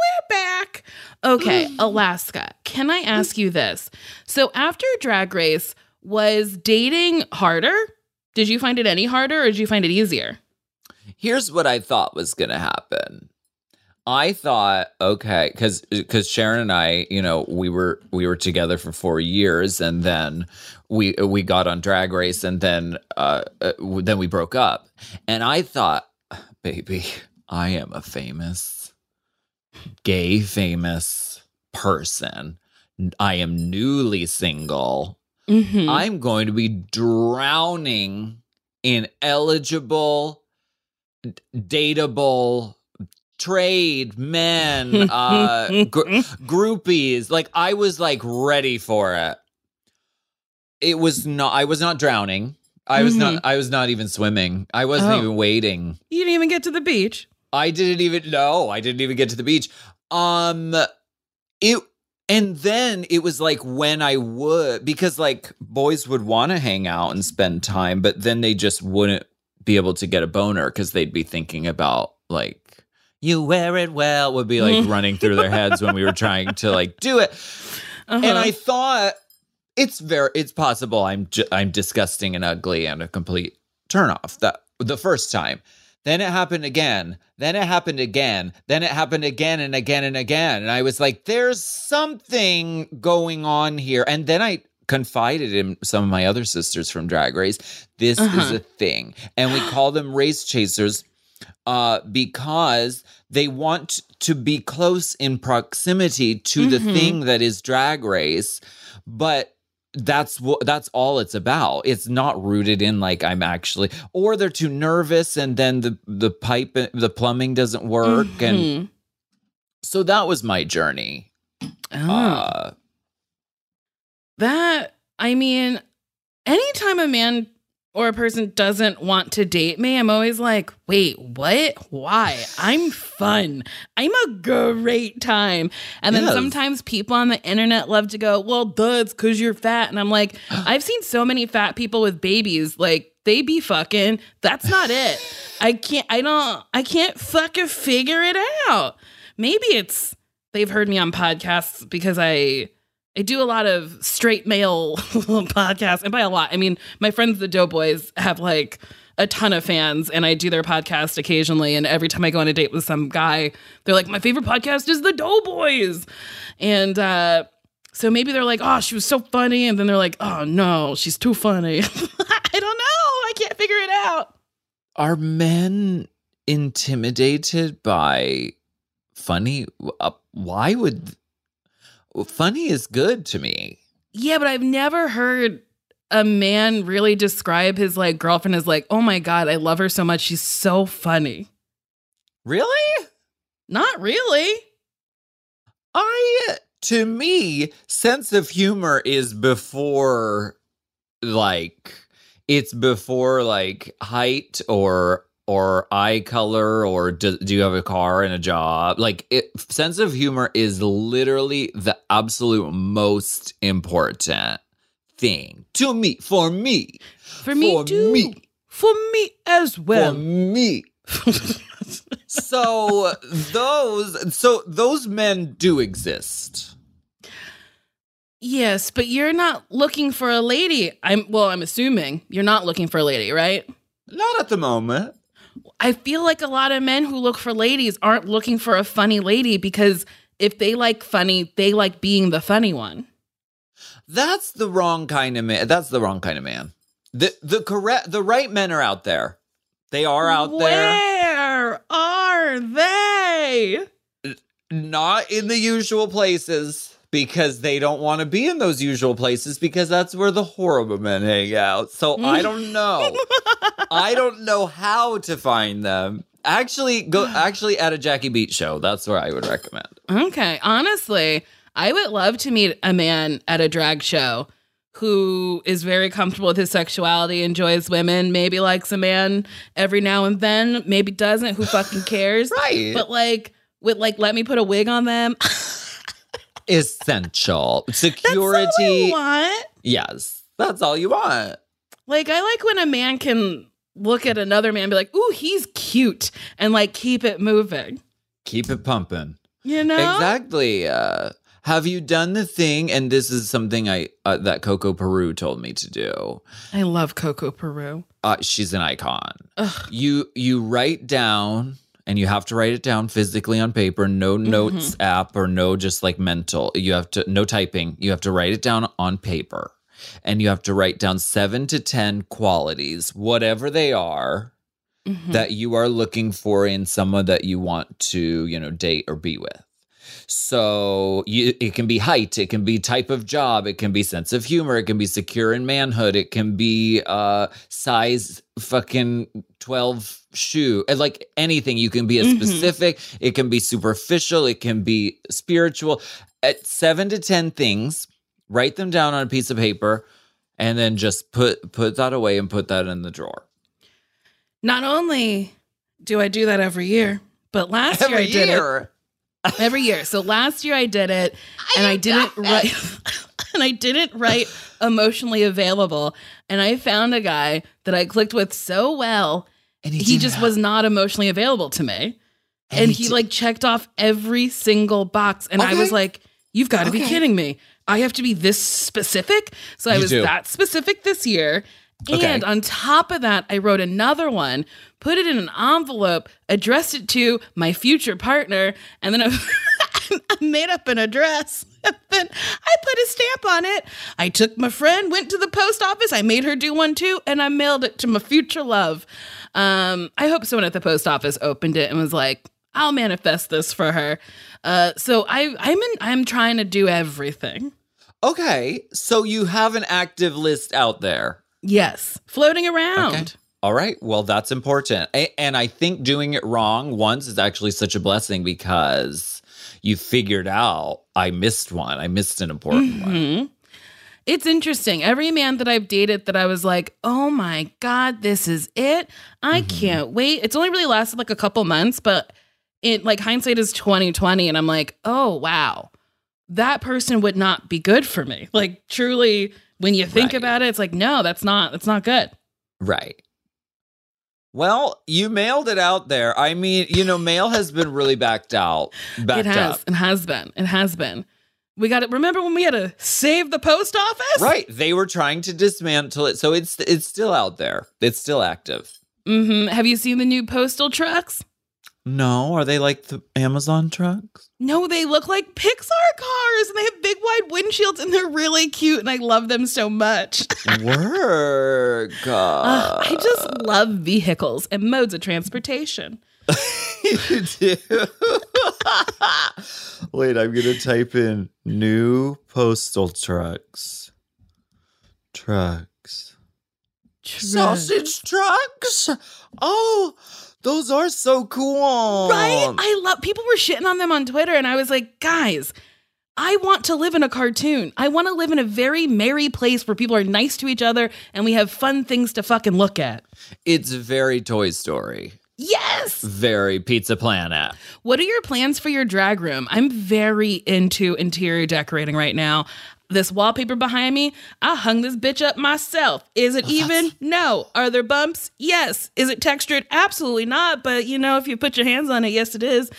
S3: we're back. Okay, Alaska. Can I ask you this? So after Drag Race, was dating harder? Did you find it any harder or did you find it easier?
S2: Here's what I thought was going to happen. I thought, okay, because because Sharon and I, you know, we were we were together for four years, and then we we got on Drag Race, and then uh, uh then we broke up, and I thought, baby, I am a famous, gay famous person. I am newly single.
S1: Mhm.
S2: I'm going to be drowning in eligible, dateable, trade men, uh, gr- groupies. Like I was like ready for it. It was not. I was not drowning. I was not. I was not even swimming. I wasn't
S1: Oh.
S2: even waiting.
S1: you didn't even get to the beach.
S2: I didn't even know. I didn't even get to the beach. Um it and then it was like when I would because like boys would want to hang out and spend time, but then they just wouldn't be able to get a boner because they'd be thinking about like you wear it well would be like running through their heads when we were trying to like do it.
S1: Uh-huh.
S2: And I thought it's very it's possible I'm ju- I'm disgusting and ugly and a complete turnoff that the first time. Then it happened again. Then it happened again. Then it happened again and again and again. And I was like, there's something going on here. And then I confided in some of my other sisters from Drag Race. This is
S1: Uh-huh.
S2: a thing. And we call them race chasers uh, because they want to be close in proximity to the
S1: Mhm.
S2: thing that is Drag Race. But that's what that's all it's about it's not rooted in like i'm actually or they're too nervous and then the the pipe the plumbing doesn't work and
S1: Mhm.
S2: so that was my journey
S1: Oh.
S2: uh
S1: That, I mean, anytime a man or a person doesn't want to date me, I'm always like, wait, what? Why? I'm fun. I'm a great time. And then
S2: Yes.
S1: sometimes people on the internet love to go, well, duh, it's because you're fat. And I'm like, I've seen so many fat people with babies. Like, they be fucking. That's not it. I can't, I don't, I can't fucking figure it out. Maybe it's, they've heard me on podcasts because I, I do a lot of straight male podcasts, and by a lot, I mean my friends the Doughboys have like a ton of fans, and I do their podcast occasionally. And every time I go on a date with some guy, they're like, "My favorite podcast is the Doughboys," and uh, so maybe they're like, "Oh, she was so funny," and then they're like, "Oh no, she's too funny." I don't know. I can't figure it out.
S2: are men intimidated by funny uh, why would funny is good to me
S1: Yeah, but I've never heard a man really describe his like girlfriend as like, "Oh my god, I love her so much. She's so funny."
S2: really
S1: Not really.
S2: I to me, sense of humor is before like it's before like height or or eye color or do, do you have a car and a job like it, sense of humor is literally the absolute most important thing to me for me
S1: For me
S2: For
S1: too.
S2: me.
S1: For me as well.
S2: for me so those so those men do exist
S1: yes, but you're not looking for a lady. I'm well, I'm assuming you're not looking for a lady, right?
S2: not at the moment
S1: I feel like a lot of men who look for ladies aren't looking for a funny lady because if they like funny, they like being the funny one.
S2: That's the wrong kind of man. That's the wrong kind of man. The the correct the right men are out there. They are out there.
S1: Where are they?
S2: Not in the usual places because they don't want to be in those usual places because that's where the horrible men hang out. So I mm. don't know. I don't know how to find them. Actually, go actually at a Jackie Beat show. That's where I would recommend.
S1: Okay. Honestly, I would love to meet a man at a drag show who is very comfortable with his sexuality, enjoys women, maybe likes a man every now and then, maybe doesn't, who fucking cares?
S2: Right.
S1: But like, with like, let me put a wig on them.
S2: Essential.
S1: That's
S2: Security.
S1: want.
S2: Yes. That's all you want.
S1: Like, I like when a man can look at another man and be like, ooh, he's cute, and like keep it moving.
S2: Keep it pumping.
S1: You know?
S2: Exactly. Uh, have you done the thing? And this is something I uh, that Coco Peru told me to do.
S1: I love Coco Peru.
S2: Uh, she's an icon.
S1: Ugh.
S2: You you write down and you have to write it down physically on paper, no
S1: Mm-hmm.
S2: notes app or no just like mental. You have to no typing. You have to write it down on paper. And you have to write down 7 to 10 qualities, whatever they are,
S1: Mhm.
S2: that you are looking for in someone that you want to, you know, date or be with. So you, it can be height, it can be type of job, it can be sense of humor, it can be secure in manhood, it can be uh size fucking 12 shoe, and like anything. You can be a
S1: Mhm.
S2: specific, it can be superficial, it can be spiritual. At seven to 10 things, write them down on a piece of paper and then just put put that away and put that in the drawer.
S1: Not only do I do that every year, but last year I did it every year. So last year I did it and I didn't write and I didn't write emotionally available. And I found a guy that I clicked with so well
S2: And
S1: he
S2: didn't
S1: just
S2: have-
S1: was not emotionally available to me. And he
S2: did-
S1: like checked off every single box. And I was like you've got to be kidding me. I have to be this specific? So I
S2: You
S1: was
S2: do.
S1: that specific this year
S2: Okay.
S1: and on top of that I wrote another one put it in an envelope addressed it to my future partner and then I, I made up an address and then I put a stamp on it I took my friend went to the post office I made her do one too and I mailed it to my future love um, I hope someone at the post office opened it and was like, "I'll manifest this for her." Uh, so I, I'm in. I'm trying to do everything.
S2: Okay, so you have an active list out there.
S1: Yes, floating around.
S2: Okay. All right. Well, that's important. A- And I think doing it wrong once is actually such a blessing because you figured out I missed one. I missed an important one.
S1: Mhm. It's interesting. Every man that I've dated that I was like, "Oh my god, this is it! I
S2: Mhm.
S1: can't wait." It's only really lasted like a couple months, but it like hindsight is twenty twenty, and I'm like, "Oh wow, that person would not be good for me." Like truly, when you think
S2: Right.
S1: about it, it's like, no, that's not. That's not good.
S2: Right. Well, you mailed it out there. I mean, you know, mail has been really backed out. Backed
S1: it has.
S2: up.
S1: It has been. It has been. We got to remember when we had to save the post office?
S2: Right. They were trying to dismantle it. So it's it's still out there. It's still active.
S1: hmm Have you seen the new postal trucks?
S2: No, are they like the Amazon trucks?
S1: No, they look like Pixar cars and they have big wide windshields and they're really cute and I love them so much.
S2: Work.
S1: Uh, I just love vehicles and modes of transportation.
S2: you do. Wait, I'm gonna type in new postal trucks. Trucks. Sausage trucks. Oh, those are so cool.
S1: Right? I love people were shitting on them on Twitter and I was like, guys, I want to live in a cartoon. I want to live in a very merry place where people are nice to each other and we have fun things to fucking look at.
S2: it's very Toy Story.
S1: Yes.
S2: Very Pizza Planet.
S1: What are your plans for your drag room? I'm very into interior decorating right now. This wallpaper behind me, I hung this bitch up myself. Is it oh, even? No. Are there bumps? Yes. Is it textured? Absolutely not. But you know, if you put your hands on it, yes, it is.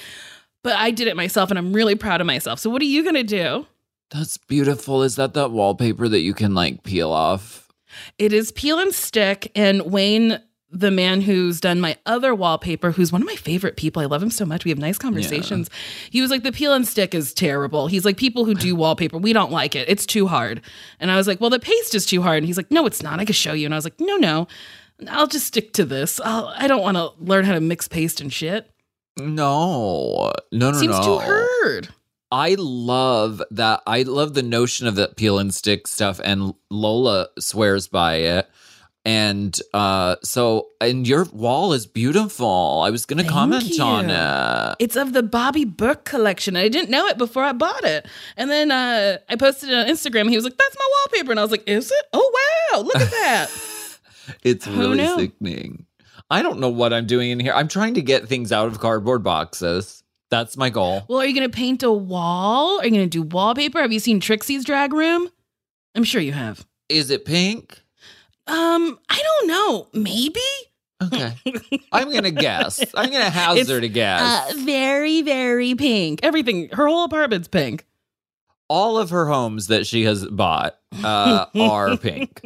S1: But I did it myself and I'm really proud of myself. So, what are you going to do?
S2: That's beautiful. Is that that wallpaper that you can like peel off?
S1: It is peel and stick. And Wayne, the man who's done my other wallpaper, who's one of my favorite people, I love him so much. We have nice conversations. He was like, the peel and stick is terrible. He's like, people who do wallpaper, we don't like it. It's too hard. And I was like, well, the paste is too hard. And he's like, no, it's not. I can show you. And I was like, no, no. I'll just stick to this. I'll, I don't want to learn how to mix paste and shit.
S2: No, no, no,
S1: Seems
S2: no.
S1: too hard.
S2: I love that. I love the notion of that peel and stick stuff, and Lola swears by it. And uh, so, and your wall is beautiful. I was to
S1: Thank
S2: comment on it.
S1: It's of the Bobby Berk collection. I didn't know it before I bought it. And then uh, I posted it on Instagram. He was like, that's my wallpaper. And I was like, is it? Oh, wow. Look at that.
S2: It's
S1: Who
S2: really
S1: knew?
S2: sickening. I don't know what I'm doing in here. I'm trying to get things out of cardboard boxes. That's my goal.
S1: well, are you to paint a wall? Are you to do wallpaper? Have you seen Trixie's drag room? I'm sure you have.
S2: Is it pink?
S1: Um, I don't know. Maybe?
S2: Okay. I'm going to guess. I'm going to hazard a guess.
S1: Uh, very, very pink. Everything. Her whole apartment's pink.
S2: All of her homes that she has bought uh, are pink.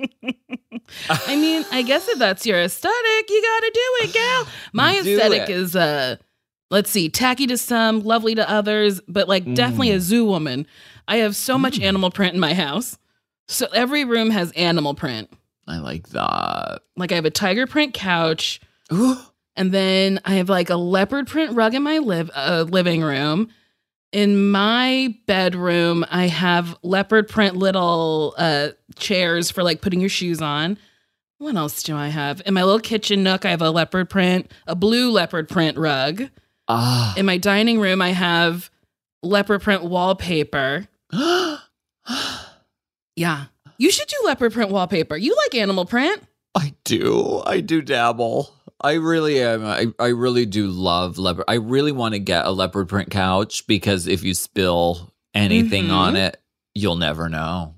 S1: I mean, I guess if that's your aesthetic, you got to do it, gal. My
S2: Do
S1: aesthetic
S2: it.
S1: is uh let's see, tacky to some, lovely to others, but like definitely a zoo woman. I have so much animal print in my house. So every room has animal print.
S2: I like that.
S1: Like I have a tiger print couch, and then I have like a leopard print rug in my live uh, living room. In my bedroom, I have leopard print little uh, chairs for like putting your shoes on. What else do I have? In my little kitchen nook, I have a leopard print, a blue leopard print rug.
S2: Ah.
S1: In my dining room, I have leopard print wallpaper. Yeah. You should do leopard print wallpaper. You like animal print.
S2: I do. I do dabble. I really am. I, I really do love leopard. I really want to get a leopard print couch because if you spill anything
S1: Mhm.
S2: on it, you'll never know.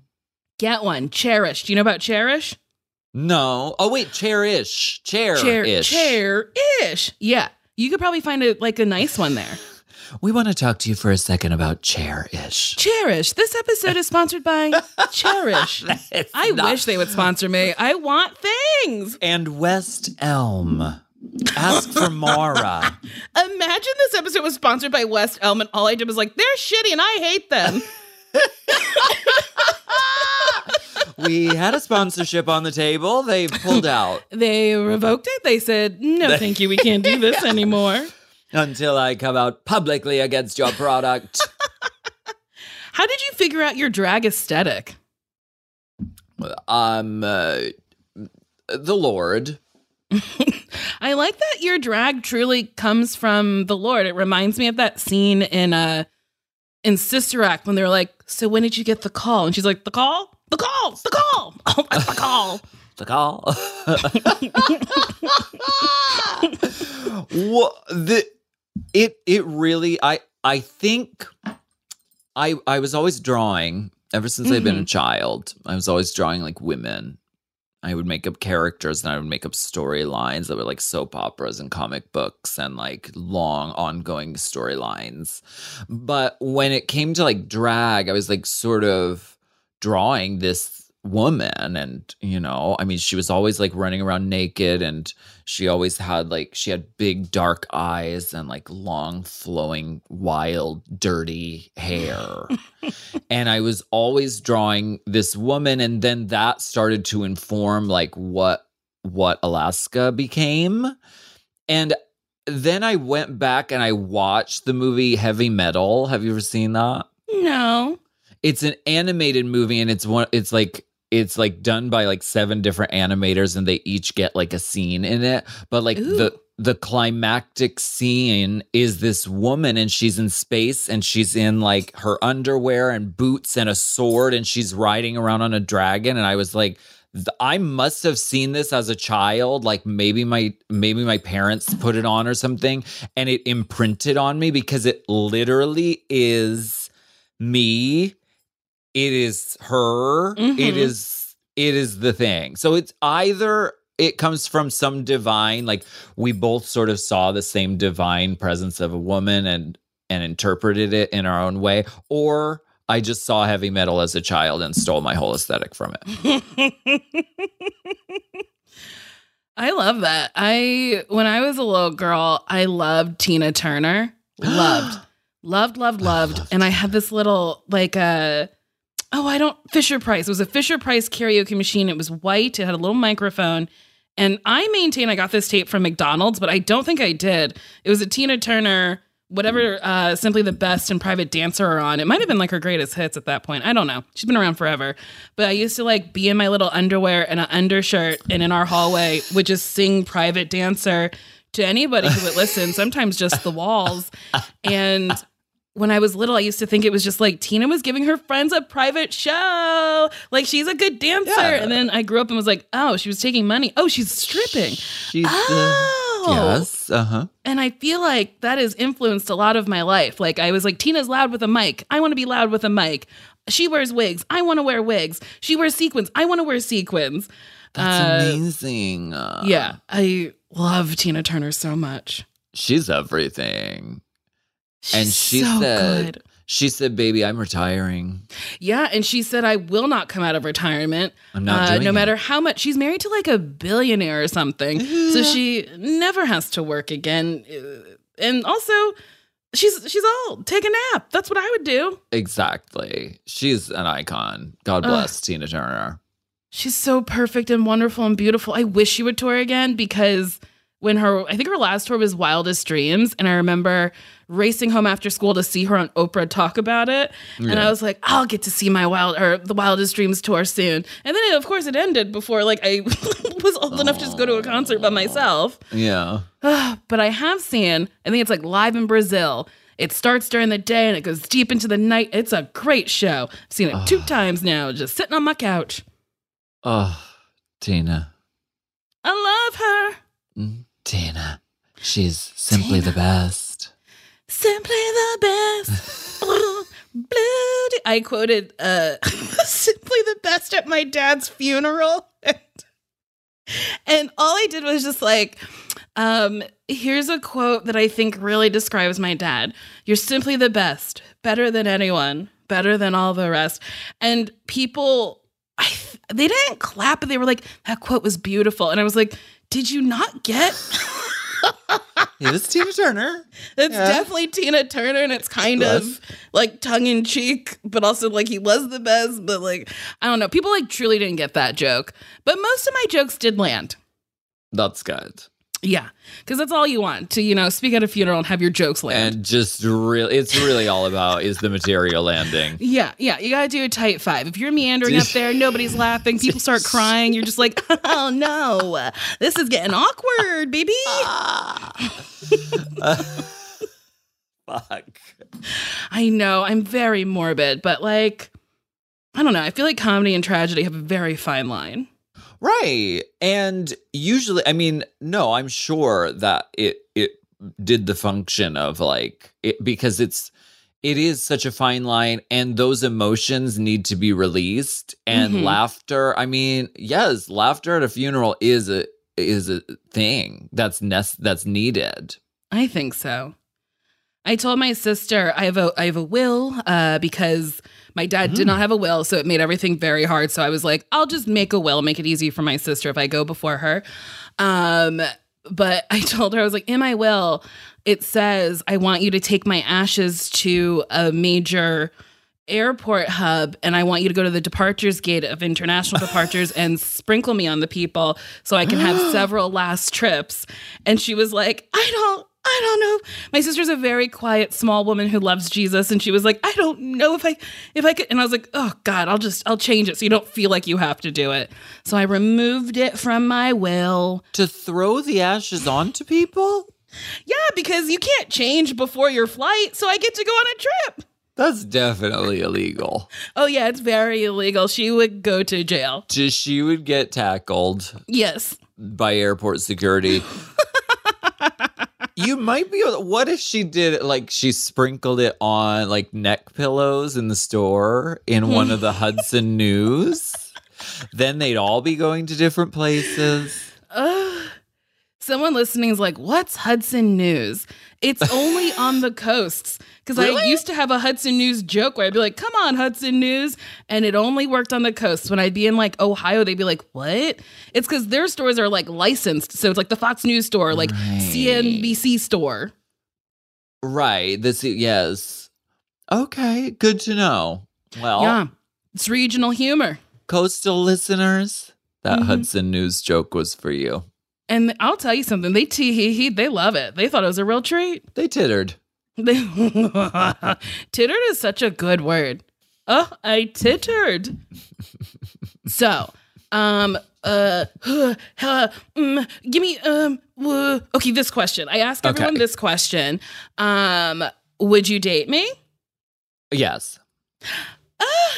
S1: Get one. Cherish. Do you know about Cherish?
S2: No. Oh wait, chair-ish.
S1: Chair
S2: chair-ish.
S1: Yeah. You could probably find a like a nice one there.
S2: We want to talk to you for a second about chair-ish.
S1: Cherish. This episode is sponsored by Cherish. I
S2: not-
S1: wish they would sponsor me. I want things.
S2: And West Elm. Ask for Maura.
S1: Imagine this episode was sponsored by West Elm and all I did was like, they're shitty and I hate them.
S2: we had a sponsorship on the table. They pulled out
S1: they revoked it. They said, no, thank you. We can't do this anymore.
S2: Until I come out publicly against your product.
S1: How did you figure out your drag aesthetic?
S2: um, uh, the Lord.
S1: I like that your drag truly comes from the Lord. It reminds me of that scene in uh in Sister Act when they're like, "So when did you get the call?" And she's like, "The call, the call, the call, oh, the call."
S2: The call. what the it it really I I think I I was always drawing ever since I've been a mm-hmm. child. I was always drawing like women. I would make up characters and I would make up storylines that were like soap operas and comic books and like long ongoing storylines. But when it came to like drag, I was like sort of drawing this woman and you know i mean she was always like running around naked and she always had like she had big dark eyes and like long flowing wild dirty hair. And i was always drawing this woman and then that started to inform like what what alaska became. And then i went back and i watched the movie heavy metal. Have you ever seen that?
S1: No.
S2: it's an animated movie and it's one it's like it's like done by like seven different animators and they each get like a scene in it but like
S1: Ooh.
S2: the the climactic scene is this woman and she's in space and she's in like her underwear and boots and a sword and she's riding around on a dragon and i was like I must have seen this as a child like maybe my maybe my parents put it on or something and it imprinted on me because it literally is me it is her it
S1: Mhm.
S2: is it is the thing so it's either it comes from some divine like we both sort of saw the same divine presence of a woman and and interpreted it in our own way or i just saw heavy metal as a child and stole my whole aesthetic from it
S1: I love that. I when I was a little girl, I loved Tina Turner. Loved. loved, loved, loved. And I had this little like a oh, I don't Fisher Price. It was a Fisher Price karaoke machine. It was white. It had a little microphone. And I maintain I got this tape from McDonald's, but I don't think I did. It was a Tina Turner, whatever uh Simply the Best and Private Dancer are on. It might have been like her greatest hits at that point. I don't know. She's been around forever. But I used to like be in my little underwear and an undershirt and in our hallway would just sing Private Dancer to anybody who would listen, sometimes just the walls. And when I was little, I used to think it was just like Tina was giving her friends a private show. Like she's a good dancer.
S2: Yeah.
S1: And then I grew up and was like, oh, she was taking money. Oh, she's stripping.
S2: she's
S1: Oh.
S2: yes uh-huh
S1: And I feel like that has influenced a lot of my life. Like I was like, Tina's loud with a mic. I want to be loud with a mic. She wears wigs. I want to wear wigs. She wears sequins. I want to wear sequins.
S2: that's
S1: Uh,
S2: amazing uh,
S1: Yeah, I love Tina Turner so much.
S2: she's everything And she
S1: so
S2: said-
S1: good.
S2: she said baby i'm retiring
S1: Yeah, and she said, I will not come out of retirement.
S2: i'm not
S1: uh,
S2: doing
S1: no
S2: it.
S1: matter how much she's married to like a billionaire or something. so she never has to work again. Uh, And also, she's she's old. Take a nap. That's what I would do.
S2: Exactly. She's an icon. God bless Tina Turner.
S1: She's so perfect and wonderful and beautiful. I wish she would tour again because when her I think her last tour was Wildest Dreams and I remember racing home after school to see her on Oprah talk about it and I was like I'll get to see my wild or the Wildest Dreams tour soon. And then it, of course it ended before like I was old enough to just go to a concert by myself.
S2: Yeah.
S1: but I have seen, I think it's like live in Brazil. It starts during the day and it goes deep into the night. It's a great show. I've seen it two times now, just sitting on my couch.
S2: Oh, Tina.
S1: I love her.
S2: Mm, Tina. She's simply the best.
S1: Simply the best. Blue. de- I quoted uh simply the best at my dad's funeral. and all I did was just like, um, here's a quote that I think really describes my dad. You're simply the best, better than anyone, better than all the rest. And people I they didn't clap, but they were like, that quote was beautiful. And I was like, did you not get
S2: It was Tina Turner.
S1: It's
S2: Yeah.
S1: definitely Tina Turner, and it's kind of like tongue in cheek, but also like he was the best. But like, I don't know. People like truly didn't get that joke, but most of my jokes did land.
S2: That's good.
S1: Yeah, because that's all you want to, you know, speak at a funeral and have your jokes land.
S2: And just really, it's really all about is the material landing.
S1: yeah, yeah, you gotta do a tight five. If you're meandering up there, nobody's laughing, people start crying, you're just like, oh no, this is getting awkward, baby.
S2: Fuck.
S1: I know, I'm very morbid, but like, I don't know. I feel like comedy and tragedy have a very fine line.
S2: Right. And usually, I mean, no, I'm sure that it it did the function of like it because it's it is such a fine line and those emotions need to be released and
S1: Mhm.
S2: laughter, I mean, yes, laughter at a funeral is a is a thing that's nest that's needed.
S1: I think so. I told my sister I have a I have a will uh, because my dad did not have a will, so it made everything very hard. So I was like, I'll just make a will, make it easy for my sister if I go before her. Um, but I told her I was like, in my will, it says I want you to take my ashes to a major airport hub and I want you to go to the departures gate of international departures and sprinkle me on the people so I can have several last trips. And she was like, I don't I don't know. My sister's a very quiet small woman who loves Jesus and she was like, I don't know if I if I could and I was like, "Oh god, I'll just I'll change it so you don't feel like you have to do it." So I removed it from my will.
S2: To throw the ashes onto people?
S1: Yeah, because you can't change before your flight, so I get to go on a trip.
S2: That's definitely illegal.
S1: Oh yeah, it's very illegal. She would go to jail.
S2: She would get tackled
S1: Yes.
S2: by airport security. you might be able what if she did it like she sprinkled it on like neck pillows in the store in one of the Hudson News? Then they'd all be going to different places.
S1: Someone listening is like, "What's Hudson News?" It's only on the coasts because I used to have a Hudson News joke where I'd be like, "Come on, Hudson News," and it only worked on the coasts. When I'd be in like Ohio, they'd be like, "What?" It's because their stores are like licensed, so it's like the Fox News store, like
S2: Right.
S1: CNBC store.
S2: Right. This yes. Okay, good to know. Well,
S1: Yeah, it's regional humor.
S2: coastal listeners, that
S1: Mhm.
S2: Hudson News joke was for you.
S1: And I'll tell you something, they tee hee hee, they love it. They thought it was a real treat.
S2: They tittered.
S1: They tittered is such a good word. Oh, I tittered. so, um, uh, uh, mm, give me, um, uh, okay, this question. I ask everyone
S2: Okay.
S1: this question. Um, would you date me?
S2: Yes.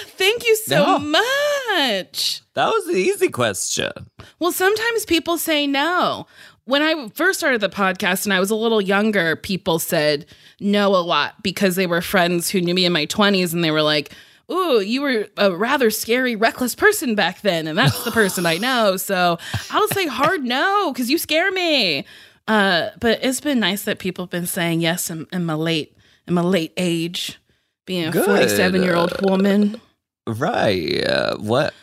S1: Thank you so
S2: No.
S1: much.
S2: That was the easy question.
S1: Well, sometimes people say no. When I first started the podcast and I was a little younger, people said no a lot because they were friends who knew me in my 20s and they were like, Ooh, you were a rather scary, reckless person back then. And that's the person I know. So I'll say hard no because you scare me. Uh, but it's been nice that people have been saying yes in, in my late in my late age, being a
S2: Good.
S1: 47 year old woman.
S2: Right. Uh, what?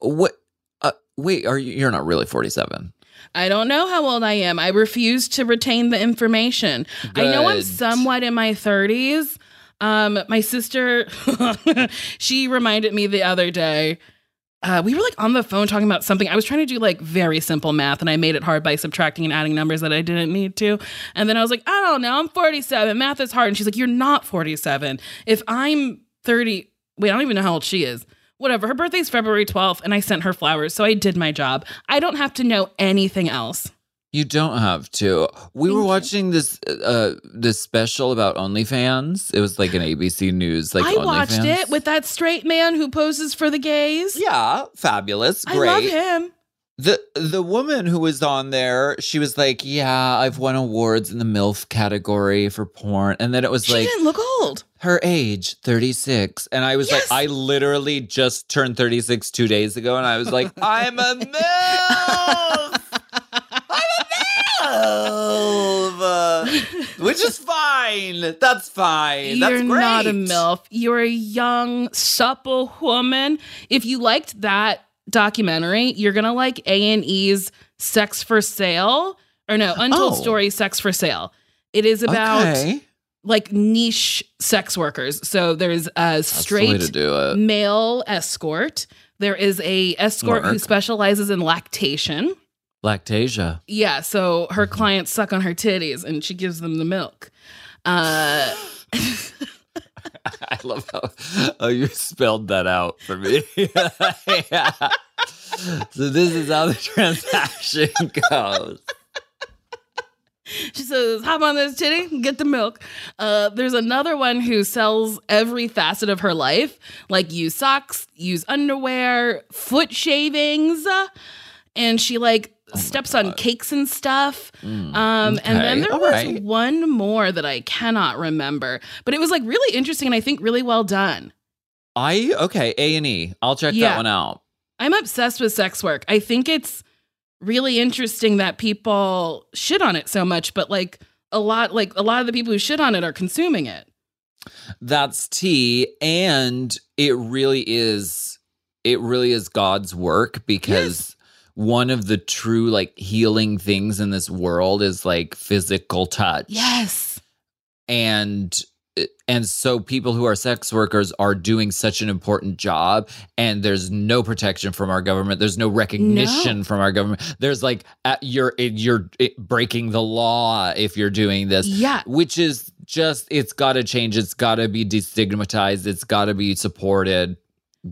S2: What? Uh, wait, are you? You're not really 47.
S1: I don't know how old I am. I refuse to retain the information. I know I'm somewhat in my 30s. Um, my sister, she reminded me the other day. Uh, we were like on the phone talking about something. I was trying to do like very simple math and I made it hard by subtracting and adding numbers that I didn't need to. And then I was like, I don't know, I'm 47. Math is hard. And she's like, You're not 47. If I'm 30, wait, I don't even know how old she is. Whatever. Her birthday's February 12th and I sent her flowers. So I did my job. I don't have to know anything else.
S2: You don't have to. We
S1: Thank
S2: were
S1: you.
S2: watching this uh this special about OnlyFans. It was like an ABC News like
S1: I watched it with that straight man who poses for the gays.
S2: Yeah, fabulous.
S1: I
S2: Great.
S1: love him.
S2: The the woman who was on there, she was like, "Yeah, I've won awards in the MILF category for porn." And then it was
S1: She
S2: like
S1: didn't look old.
S2: her age, 36. And I was
S1: Yes.
S2: like, I literally just turned 36 2 days ago and I was like, I'm a MILF. Which is fine. That's fine. That's
S1: You're
S2: great.
S1: not a MILF. You're a young, supple woman. If you liked that documentary, you're gonna like A and E's Sex for Sale. Or no, Untold
S2: Oh.
S1: Story Sex for Sale. It is about
S2: Okay.
S1: like niche sex workers. So there's a
S2: the
S1: straight
S2: do
S1: male escort. There is a escort who specializes in lactation.
S2: Lactasia.
S1: Yeah, so her clients suck on her titties and she gives them the milk. Uh,
S2: I love how, you spelled that out for me. Yeah. So this is how the transaction goes.
S1: she says, hop on this titty, get the milk. Uh, there's another one who sells every facet of her life, like use socks, use underwear, foot shavings, and she like steps on cakes and stuff.
S2: Mm,
S1: Um, and then there
S2: all
S1: was
S2: right.
S1: one more that I cannot remember, but it was like really interesting and I think really well done.
S2: I okay, A and E. I'll check
S1: Yeah.
S2: that one out.
S1: I'm obsessed with sex work. I think it's really interesting that people shit on it so much, but like a lot, like a lot of the people who shit on it are consuming it.
S2: That's tea, and it really is. It really is God's work because one of the true like healing things in this world is like physical touch.
S1: Yes.
S2: and and so people who are sex workers are doing such an important job and there's no protection from our government there's no recognition
S1: No.
S2: from our government there's like uh, you're you're breaking the law if you're doing this
S1: Yeah.
S2: which is just it's got to change it's got to be destigmatized it's got to be supported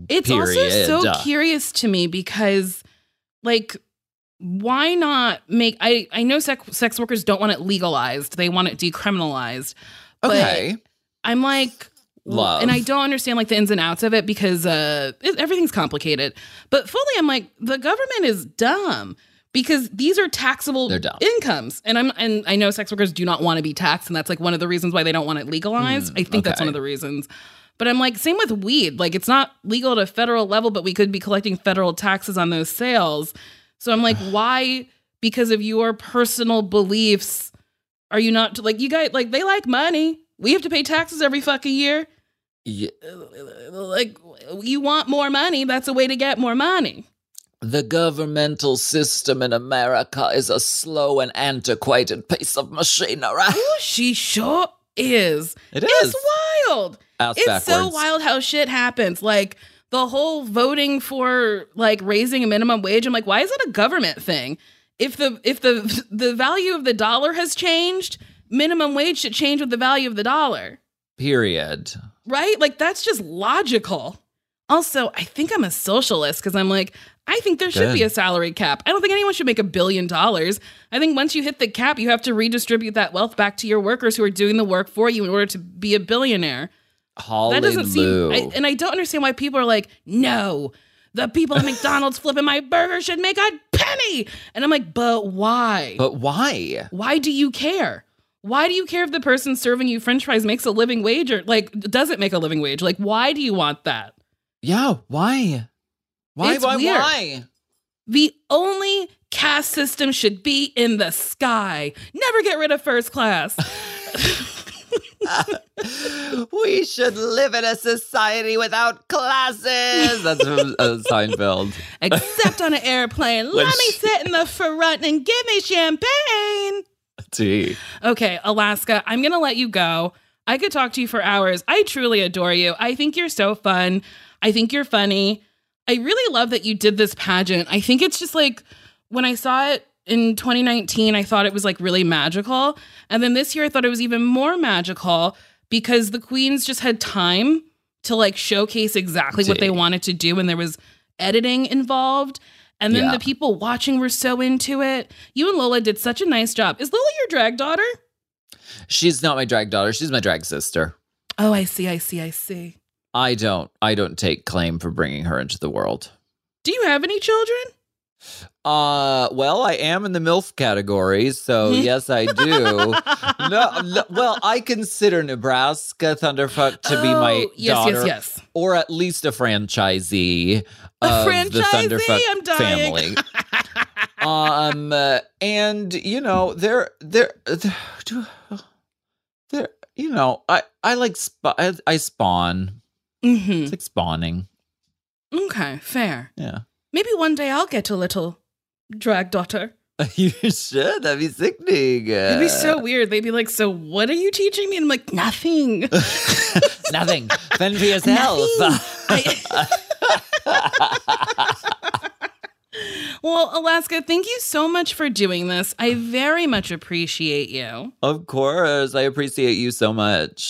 S1: It's also so
S2: Period.
S1: curious to me because, like, why not make? I I know sex sex workers don't want it legalized; they want it decriminalized. But
S2: okay
S1: I'm like,
S2: Love.
S1: and I don't understand like the ins and outs of it because uh, it, everything's complicated. But fully, I'm like, the government is dumb because these are taxable incomes, and I'm and I know sex workers do not want to be taxed, and that's like one of the reasons why they don't want it legalized.
S2: Mm,
S1: I think that's one of the reasons. But I'm like, same with weed. Like, it's not legal at a federal level, but we could be collecting federal taxes on those sales. So I'm like, why? Because of your personal beliefs, are you not like you guys? Like, they like money. We have to pay taxes every fucking year.
S2: Yeah.
S1: Like, you want more money? That's a way to get more money.
S2: the governmental system in america is a slow and antiquated piece of machinery
S1: Ooh, she sure is.
S2: It
S1: It's wild. It's so wild how shit happens. Like the whole voting for like raising a minimum wage. I'm like, why is that a government thing? If the if the the value of the dollar has changed, minimum wage should change with the value of the dollar.
S2: period
S1: Right? Like that's just logical. Also, I think I'm a socialist because I'm like, I think there should be a salary cap. I don't think anyone should make a billion dollars. I think once you hit the cap, you have to redistribute that wealth back to your workers who are doing the work for you in order to be a billionaire.
S2: Holly
S1: That doesn't seem, I, and I don't understand why people are like, no, the people at McDonald's flipping my burger should make a penny. And I'm like, but why?
S2: but why?
S1: why do you care? Why do you care if the person serving you French fries makes a living wage or like doesn't make a living wage? Like, why do you want that?
S2: Yeah, why? Why?
S1: It's
S2: why?
S1: weird.
S2: Why?
S1: The only caste system should be in the sky. Never get rid of first class.
S2: we should live in a society without classes. That's from uh, Seinfeld.
S1: Except on an airplane. Let
S2: Which-
S1: me sit in the front and give me champagne.
S2: Gee.
S1: Okay, Alaska, I'm going to let you go. I could talk to you for hours. I truly adore you. I think you're so fun. I think you're funny. I really love that you did this pageant. I think it's just like when I saw it in 2019, I thought it was like really magical. And then this year, I thought it was even more magical because the queens just had time to like showcase exactly what they wanted to do. And there was editing involved. And then
S2: Yeah.
S1: the people watching were so into it. You and Lola did such a nice job. Is Lola your drag daughter?
S2: She's not my drag daughter. She's my drag sister.
S1: Oh, I see, I see, I see.
S2: I don't. I don't take claim for bringing her into the world.
S1: Do you have any children?
S2: Uh, well, I am in the MILF category, so yes, I do. no, no, well, I consider Nebraska Thunderfuck to be my
S1: Oh, yes,
S2: daughter,
S1: yes, yes.
S2: or at least a franchisee
S1: A
S2: of the? Thunderfuck
S1: I'm dying.
S2: family. um, uh, and you know, they're they're they're, they're you know, I I like sp- I, I spawn.
S1: Hmm
S2: It's like spawning.
S1: Okay, fair.
S2: Yeah.
S1: Maybe one day I'll get a little drag daughter.
S2: you should. That'd be sickening.
S1: It'd be so weird. They'd be like, "So what are you teaching me?" And I'm like, "Nothing."
S2: Nothing. Fend for yourself.
S1: well, Alaska, thank you so much for doing this. I very much appreciate you.
S2: of course. I appreciate you so much.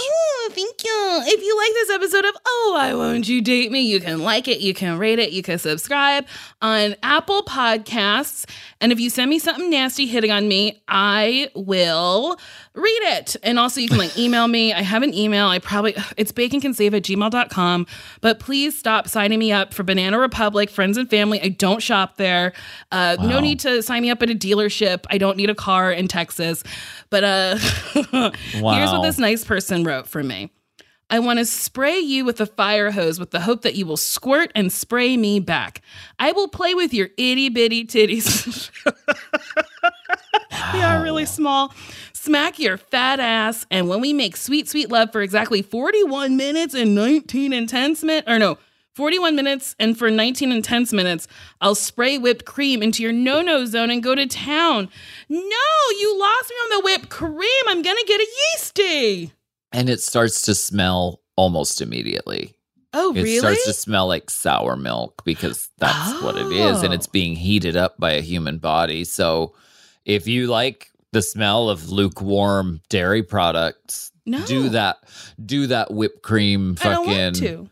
S1: Oh. If you like this episode of Oh, Why Won't You Date Me, you can like it, you can rate it, you can subscribe on Apple Podcasts. And if you send me something nasty hitting on me, I will read it. And also, you can like email me. I have an email. I probably, it's baconconsave at gmail.com. But please stop signing me up for Banana Republic, friends and family. I don't shop there. Uh, No need to sign me up at a dealership. I don't need a car in Texas. But uh, here's what this nice person wrote for me. I want to spray you with a fire hose with the hope that you will squirt and spray me back. I will play with your itty bitty titties. they are really small. Smack your fat ass. And when we make sweet, sweet love for exactly 41 minutes and 19 intense minutes, or no, 41 minutes and for 19 intense minutes, I'll spray whipped cream into your no no zone and go to town. No, you lost me on the whipped cream. I'm going to get a yeasty.
S2: And it starts to smell almost immediately.
S1: Oh,
S2: It
S1: really?
S2: starts to smell like sour milk because that's what it is. And
S1: Oh.
S2: it's being heated up by a human body. So if you like the smell of lukewarm dairy products,
S1: no.
S2: do that. Do that whipped cream
S1: I don't want
S2: fucking
S1: to.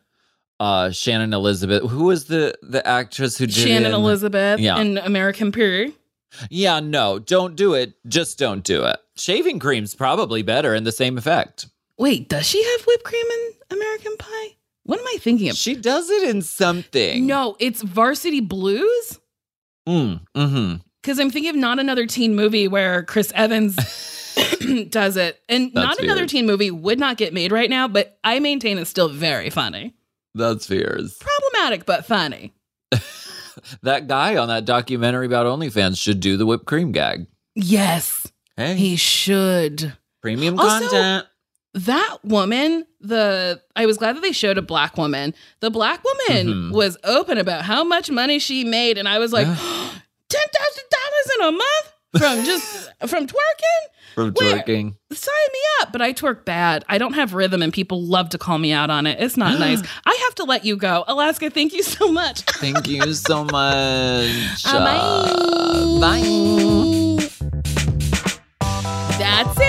S2: uh Shannon Elizabeth. Who was the the actress who did
S1: Shannon
S2: it in-
S1: Elizabeth
S2: Yeah.
S1: in American Pie.
S2: Yeah, no, don't do it. Just don't do it. Shaving cream's probably better and the same effect.
S1: Wait, does she have whipped cream in American Pie? What am I thinking of?
S2: She does it in something.
S1: No, it's Varsity Blues.
S2: Mm, mm-hmm.
S1: Because I'm thinking of not another teen movie where Chris Evans does it, and
S2: That's
S1: not another
S2: weird.
S1: teen movie would not get made right now. But I maintain it's still very funny,
S2: That's fierce.
S1: problematic but funny.
S2: That guy on that documentary about OnlyFans should do the whipped cream gag.
S1: Yes,
S2: Hey,
S1: he should.
S2: premium
S1: Also-
S2: content.
S1: That woman the i was glad that they showed a black woman the black woman
S2: Mhm.
S1: was open about how much money she made and i was like $10000 in a month from just from twerking
S2: From
S1: Where?
S2: twerking.
S1: sign me up but i twerk bad i don't have rhythm and people love to call me out on it it's not nice i have to let you go alaska thank you so much
S2: Thank you so much.
S1: Uh, bye.
S2: bye.
S1: That's it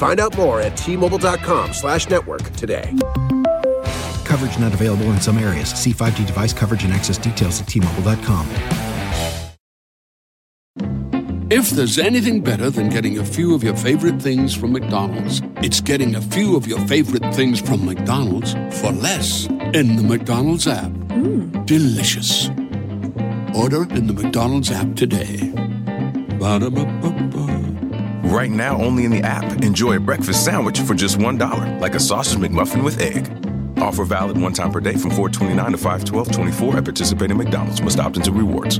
S4: Find out more at T-Mobile.com slash network today.
S5: Coverage not available in some areas. See 5G device coverage and access details at T-Mobile.com.
S6: If there's anything better than getting a few of your favorite things from McDonald's, it's getting a few of your favorite things from McDonald's for less in the McDonald's app. Hmm. Delicious. Order in the McDonald's app today. Ba-da-ba-ba-ba.
S7: Right now, only in the app. Enjoy a breakfast sandwich for just $1, like a sausage McMuffin with egg. Offer valid one time per day from 429 to 51224 at participating McDonald's. Must opt into rewards.